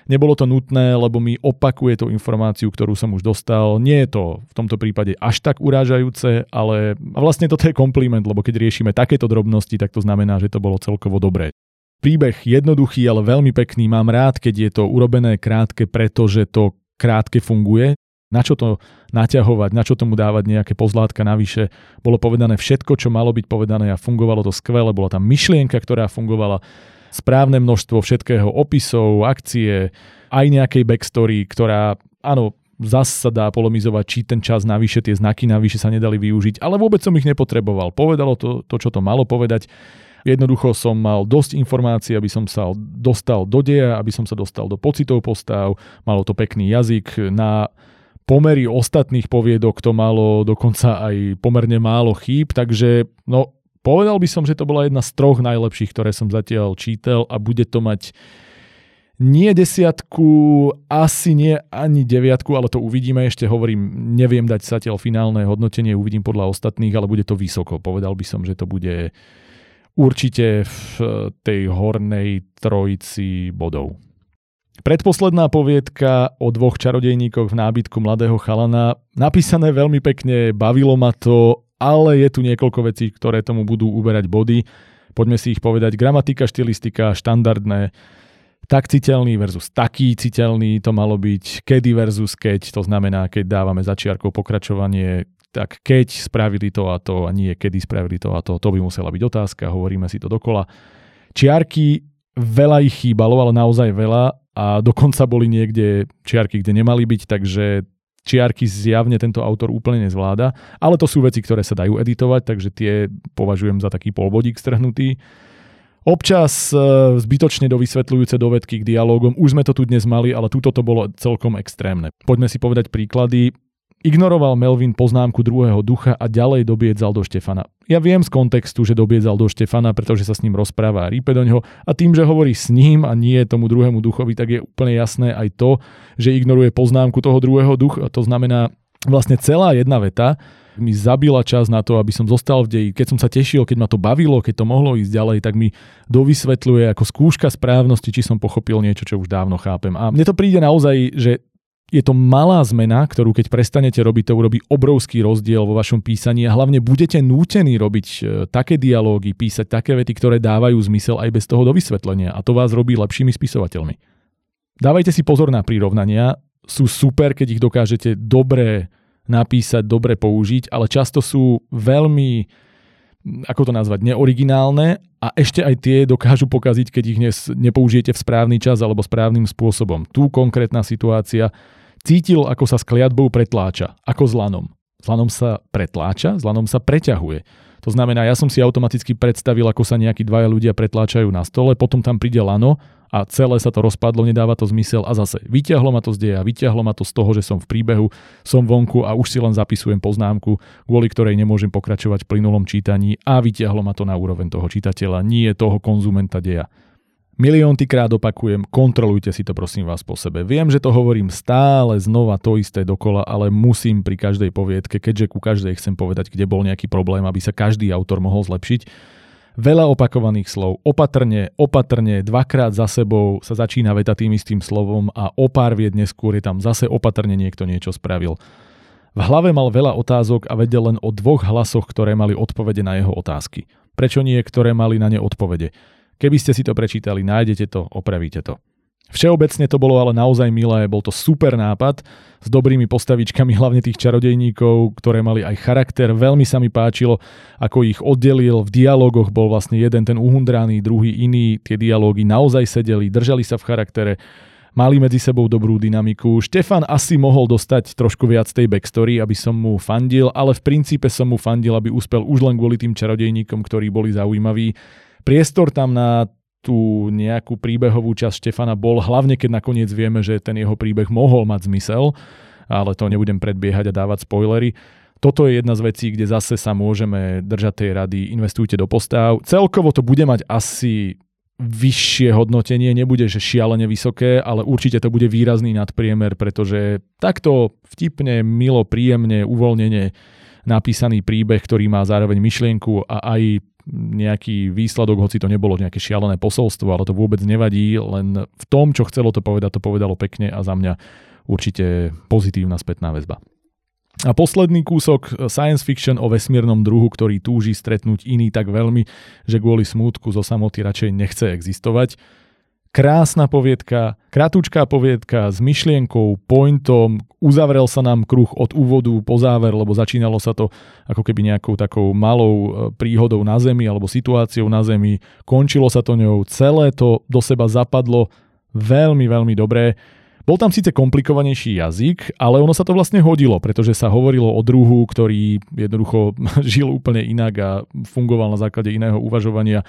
Nebolo to nutné, lebo mi opakuje tú informáciu, ktorú som už dostal. Nie je to v tomto prípade až tak urážajúce, ale vlastne toto je kompliment, lebo keď riešime takéto drobnosti, tak to znamená, že to bolo celkovo dobré. Príbeh jednoduchý, ale veľmi pekný. Mám rád, keď je to urobené krátke, pretože to krátke funguje. Na čo to naťahovať, na čo tomu dávať nejaké pozlátka navyše. Bolo povedané všetko, čo malo byť povedané a fungovalo to skvele. Bola tam myšlienka, ktorá fungovala správne množstvo všetkého opisov, akcie, aj nejakej backstory, ktorá, áno, zase sa dá polemizovať, či ten čas navyše, tie znaky navyše sa nedali využiť, ale vôbec som ich nepotreboval. Povedalo to, to čo to malo povedať. Jednoducho som mal dosť informácií, aby som sa dostal do deja, aby som sa dostal do pocitov postav, malo to pekný jazyk na pomery ostatných poviedok to malo dokonca aj pomerne málo chýb, takže no, povedal by som, že to bola jedna z troch najlepších, ktoré som zatiaľ čítal a bude to mať nie desiatku, asi nie ani deviatku, ale to uvidíme. Ešte hovorím, neviem dať zatiaľ finálne hodnotenie, uvidím podľa ostatných, ale bude to vysoko. Povedal by som, že to bude určite v eh, tej hornej trojici bodov. Predposledná poviedka o dvoch čarodejníkoch v nábytku mladého chalana, napísané veľmi pekne, bavilo ma to, ale je tu niekoľko vecí, ktoré tomu budú uberať body. Poďme si ich povedať. Gramatika, štilistika, štandardné, tak citeľný versus taký citeľný to malo byť, kedy versus keď, to znamená, keď dávame začiarkou pokračovanie, tak keď spravili to a to a nie kedy spravili to a to, to by musela byť otázka, hovoríme si to dokola. Čiarky, veľa ich chýbalo, ale naozaj veľa a dokonca boli niekde čiarky, kde nemali byť, takže čiarky zjavne tento autor úplne nezvláda, ale to sú veci, ktoré sa dajú editovať, takže tie považujem za taký polbodík strhnutý. Občas e, zbytočne do vysvetľujúce dovedky k dialogom, už sme to tu dnes mali, ale túto to bolo celkom extrémne. Poďme si povedať príklady Ignoroval Melvin poznámku druhého ducha a ďalej dobiedzal do Štefana. Ja viem z kontextu, že dobiedzal do Štefana, pretože sa s ním rozpráva a rípe do ňoho a tým, že hovorí s ním a nie tomu druhému duchovi, tak je úplne jasné aj to, že ignoruje poznámku toho druhého ducha. To znamená, vlastne celá jedna veta mi zabila čas na to, aby som zostal v deji. Keď som sa tešil, keď ma to bavilo, keď to mohlo ísť ďalej, tak mi dovysvetľuje ako skúška správnosti, či som pochopil niečo, čo už dávno chápem. A mne to príde naozaj, že je to malá zmena, ktorú keď prestanete robiť, to urobí obrovský rozdiel vo vašom písaní a hlavne budete nútení robiť e, také dialógy, písať také vety, ktoré dávajú zmysel aj bez toho dovysvetlenia a to vás robí lepšími spisovateľmi. Dávajte si pozor na prirovnania, sú super, keď ich dokážete dobre napísať, dobre použiť, ale často sú veľmi ako to nazvať, neoriginálne a ešte aj tie dokážu pokaziť, keď ich nepoužijete v správny čas alebo správnym spôsobom. Tu konkrétna situácia cítil, ako sa s kliatbou pretláča, ako s lanom. S lanom sa pretláča, s lanom sa preťahuje. To znamená, ja som si automaticky predstavil, ako sa nejakí dvaja ľudia pretláčajú na stole, potom tam príde lano a celé sa to rozpadlo, nedáva to zmysel a zase vyťahlo ma to z deja, vyťahlo ma to z toho, že som v príbehu, som vonku a už si len zapisujem poznámku, kvôli ktorej nemôžem pokračovať v plynulom čítaní a vyťahlo ma to na úroveň toho čitateľa, nie toho konzumenta deja. Milióntykrát opakujem, kontrolujte si to prosím vás po sebe. Viem, že to hovorím stále znova to isté dokola, ale musím pri každej poviedke, keďže ku každej chcem povedať, kde bol nejaký problém, aby sa každý autor mohol zlepšiť. Veľa opakovaných slov, opatrne, opatrne, dvakrát za sebou sa začína veta tým istým slovom a o pár vied neskôr je tam zase opatrne niekto niečo spravil. V hlave mal veľa otázok a vedel len o dvoch hlasoch, ktoré mali odpovede na jeho otázky. Prečo nie, ktoré mali na ne odpovede? Keby ste si to prečítali, nájdete to, opravíte to. Všeobecne to bolo ale naozaj milé, bol to super nápad s dobrými postavičkami, hlavne tých čarodejníkov, ktoré mali aj charakter. Veľmi sa mi páčilo, ako ich oddelil. V dialogoch bol vlastne jeden ten uhundraný, druhý iný. Tie dialógy naozaj sedeli, držali sa v charaktere, mali medzi sebou dobrú dynamiku. Štefan asi mohol dostať trošku viac tej backstory, aby som mu fandil, ale v princípe som mu fandil, aby úspel už len kvôli tým čarodejníkom, ktorí boli zaujímaví priestor tam na tú nejakú príbehovú časť Štefana bol, hlavne keď nakoniec vieme, že ten jeho príbeh mohol mať zmysel, ale to nebudem predbiehať a dávať spoilery. Toto je jedna z vecí, kde zase sa môžeme držať tej rady, investujte do postáv. Celkovo to bude mať asi vyššie hodnotenie, nebude že šialene vysoké, ale určite to bude výrazný nadpriemer, pretože takto vtipne, milo, príjemne, uvoľnene napísaný príbeh, ktorý má zároveň myšlienku a aj nejaký výsledok, hoci to nebolo nejaké šialené posolstvo, ale to vôbec nevadí, len v tom, čo chcelo to povedať, to povedalo pekne a za mňa určite pozitívna spätná väzba. A posledný kúsok science fiction o vesmírnom druhu, ktorý túži stretnúť iný tak veľmi, že kvôli smútku zo samoty radšej nechce existovať. Krásna poviedka, kratučká poviedka s myšlienkou, pointom, uzavrel sa nám kruh od úvodu po záver, lebo začínalo sa to ako keby nejakou takou malou e, príhodou na Zemi alebo situáciou na Zemi, končilo sa to ňou, celé to do seba zapadlo. Veľmi, veľmi dobré. Bol tam síce komplikovanejší jazyk, ale ono sa to vlastne hodilo, pretože sa hovorilo o druhu, ktorý jednoducho [laughs] žil úplne inak a fungoval na základe iného uvažovania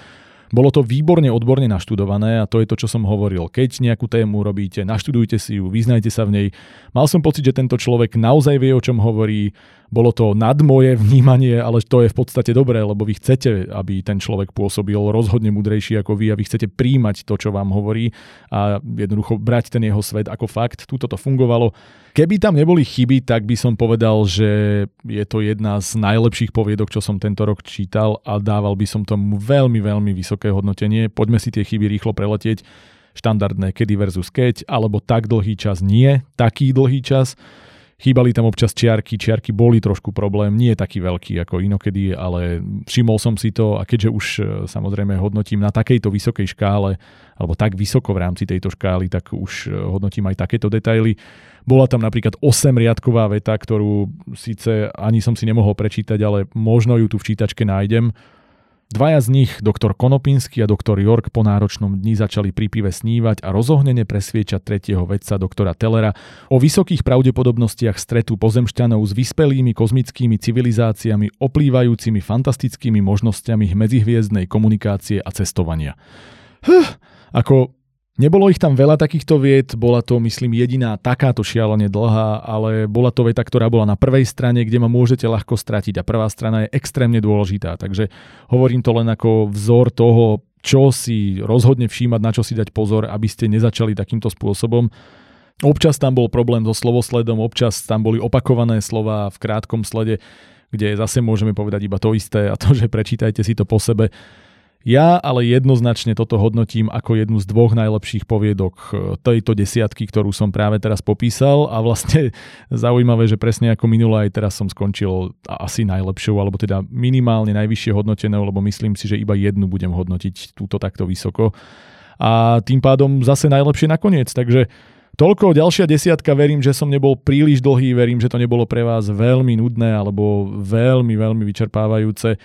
bolo to výborne odborne naštudované a to je to, čo som hovoril. Keď nejakú tému robíte, naštudujte si ju, vyznajte sa v nej. Mal som pocit, že tento človek naozaj vie, o čom hovorí. Bolo to nad moje vnímanie, ale to je v podstate dobré, lebo vy chcete, aby ten človek pôsobil rozhodne mudrejší ako vy a vy chcete príjmať to, čo vám hovorí a jednoducho brať ten jeho svet ako fakt. Tuto to fungovalo. Keby tam neboli chyby, tak by som povedal, že je to jedna z najlepších poviedok, čo som tento rok čítal a dával by som tomu veľmi, veľmi vysoké hodnotenie. Poďme si tie chyby rýchlo preletieť. Štandardné kedy versus keď, alebo tak dlhý čas nie, taký dlhý čas. Chýbali tam občas čiarky, čiarky boli trošku problém, nie taký veľký ako inokedy, ale všimol som si to a keďže už e, samozrejme hodnotím na takejto vysokej škále, alebo tak vysoko v rámci tejto škály, tak už e, hodnotím aj takéto detaily. Bola tam napríklad 8 riadková veta, ktorú síce ani som si nemohol prečítať, ale možno ju tu v čítačke nájdem Dvaja z nich, doktor Konopinsky a doktor York, po náročnom dni začali pri pive snívať a rozohnene presviečať tretieho vedca doktora Tellera o vysokých pravdepodobnostiach stretu pozemšťanov s vyspelými kozmickými civilizáciami oplývajúcimi fantastickými možnosťami medzihviezdnej komunikácie a cestovania. Huh, ako Nebolo ich tam veľa takýchto vied, bola to myslím jediná takáto šialene dlhá, ale bola to veta, ktorá bola na prvej strane, kde ma môžete ľahko stratiť a prvá strana je extrémne dôležitá, takže hovorím to len ako vzor toho, čo si rozhodne všímať, na čo si dať pozor, aby ste nezačali takýmto spôsobom. Občas tam bol problém so slovosledom, občas tam boli opakované slova v krátkom slede, kde zase môžeme povedať iba to isté a to, že prečítajte si to po sebe. Ja ale jednoznačne toto hodnotím ako jednu z dvoch najlepších poviedok e, tejto desiatky, ktorú som práve teraz popísal a vlastne [laughs] zaujímavé, že presne ako minulé aj teraz som skončil asi najlepšou, alebo teda minimálne najvyššie hodnotenou, lebo myslím si, že iba jednu budem hodnotiť túto takto vysoko. A tým pádom zase najlepšie nakoniec, takže Toľko, ďalšia desiatka, verím, že som nebol príliš dlhý, verím, že to nebolo pre vás veľmi nudné alebo veľmi, veľmi vyčerpávajúce.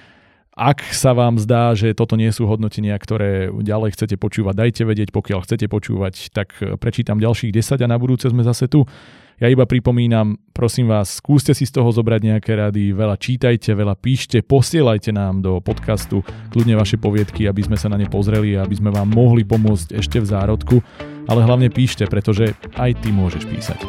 Ak sa vám zdá, že toto nie sú hodnotenia, ktoré ďalej chcete počúvať, dajte vedieť, pokiaľ chcete počúvať, tak prečítam ďalších 10 a na budúce sme zase tu. Ja iba pripomínam, prosím vás, skúste si z toho zobrať nejaké rady, veľa čítajte, veľa píšte, posielajte nám do podcastu kľudne vaše poviedky, aby sme sa na ne pozreli a aby sme vám mohli pomôcť ešte v zárodku, ale hlavne píšte, pretože aj ty môžeš písať.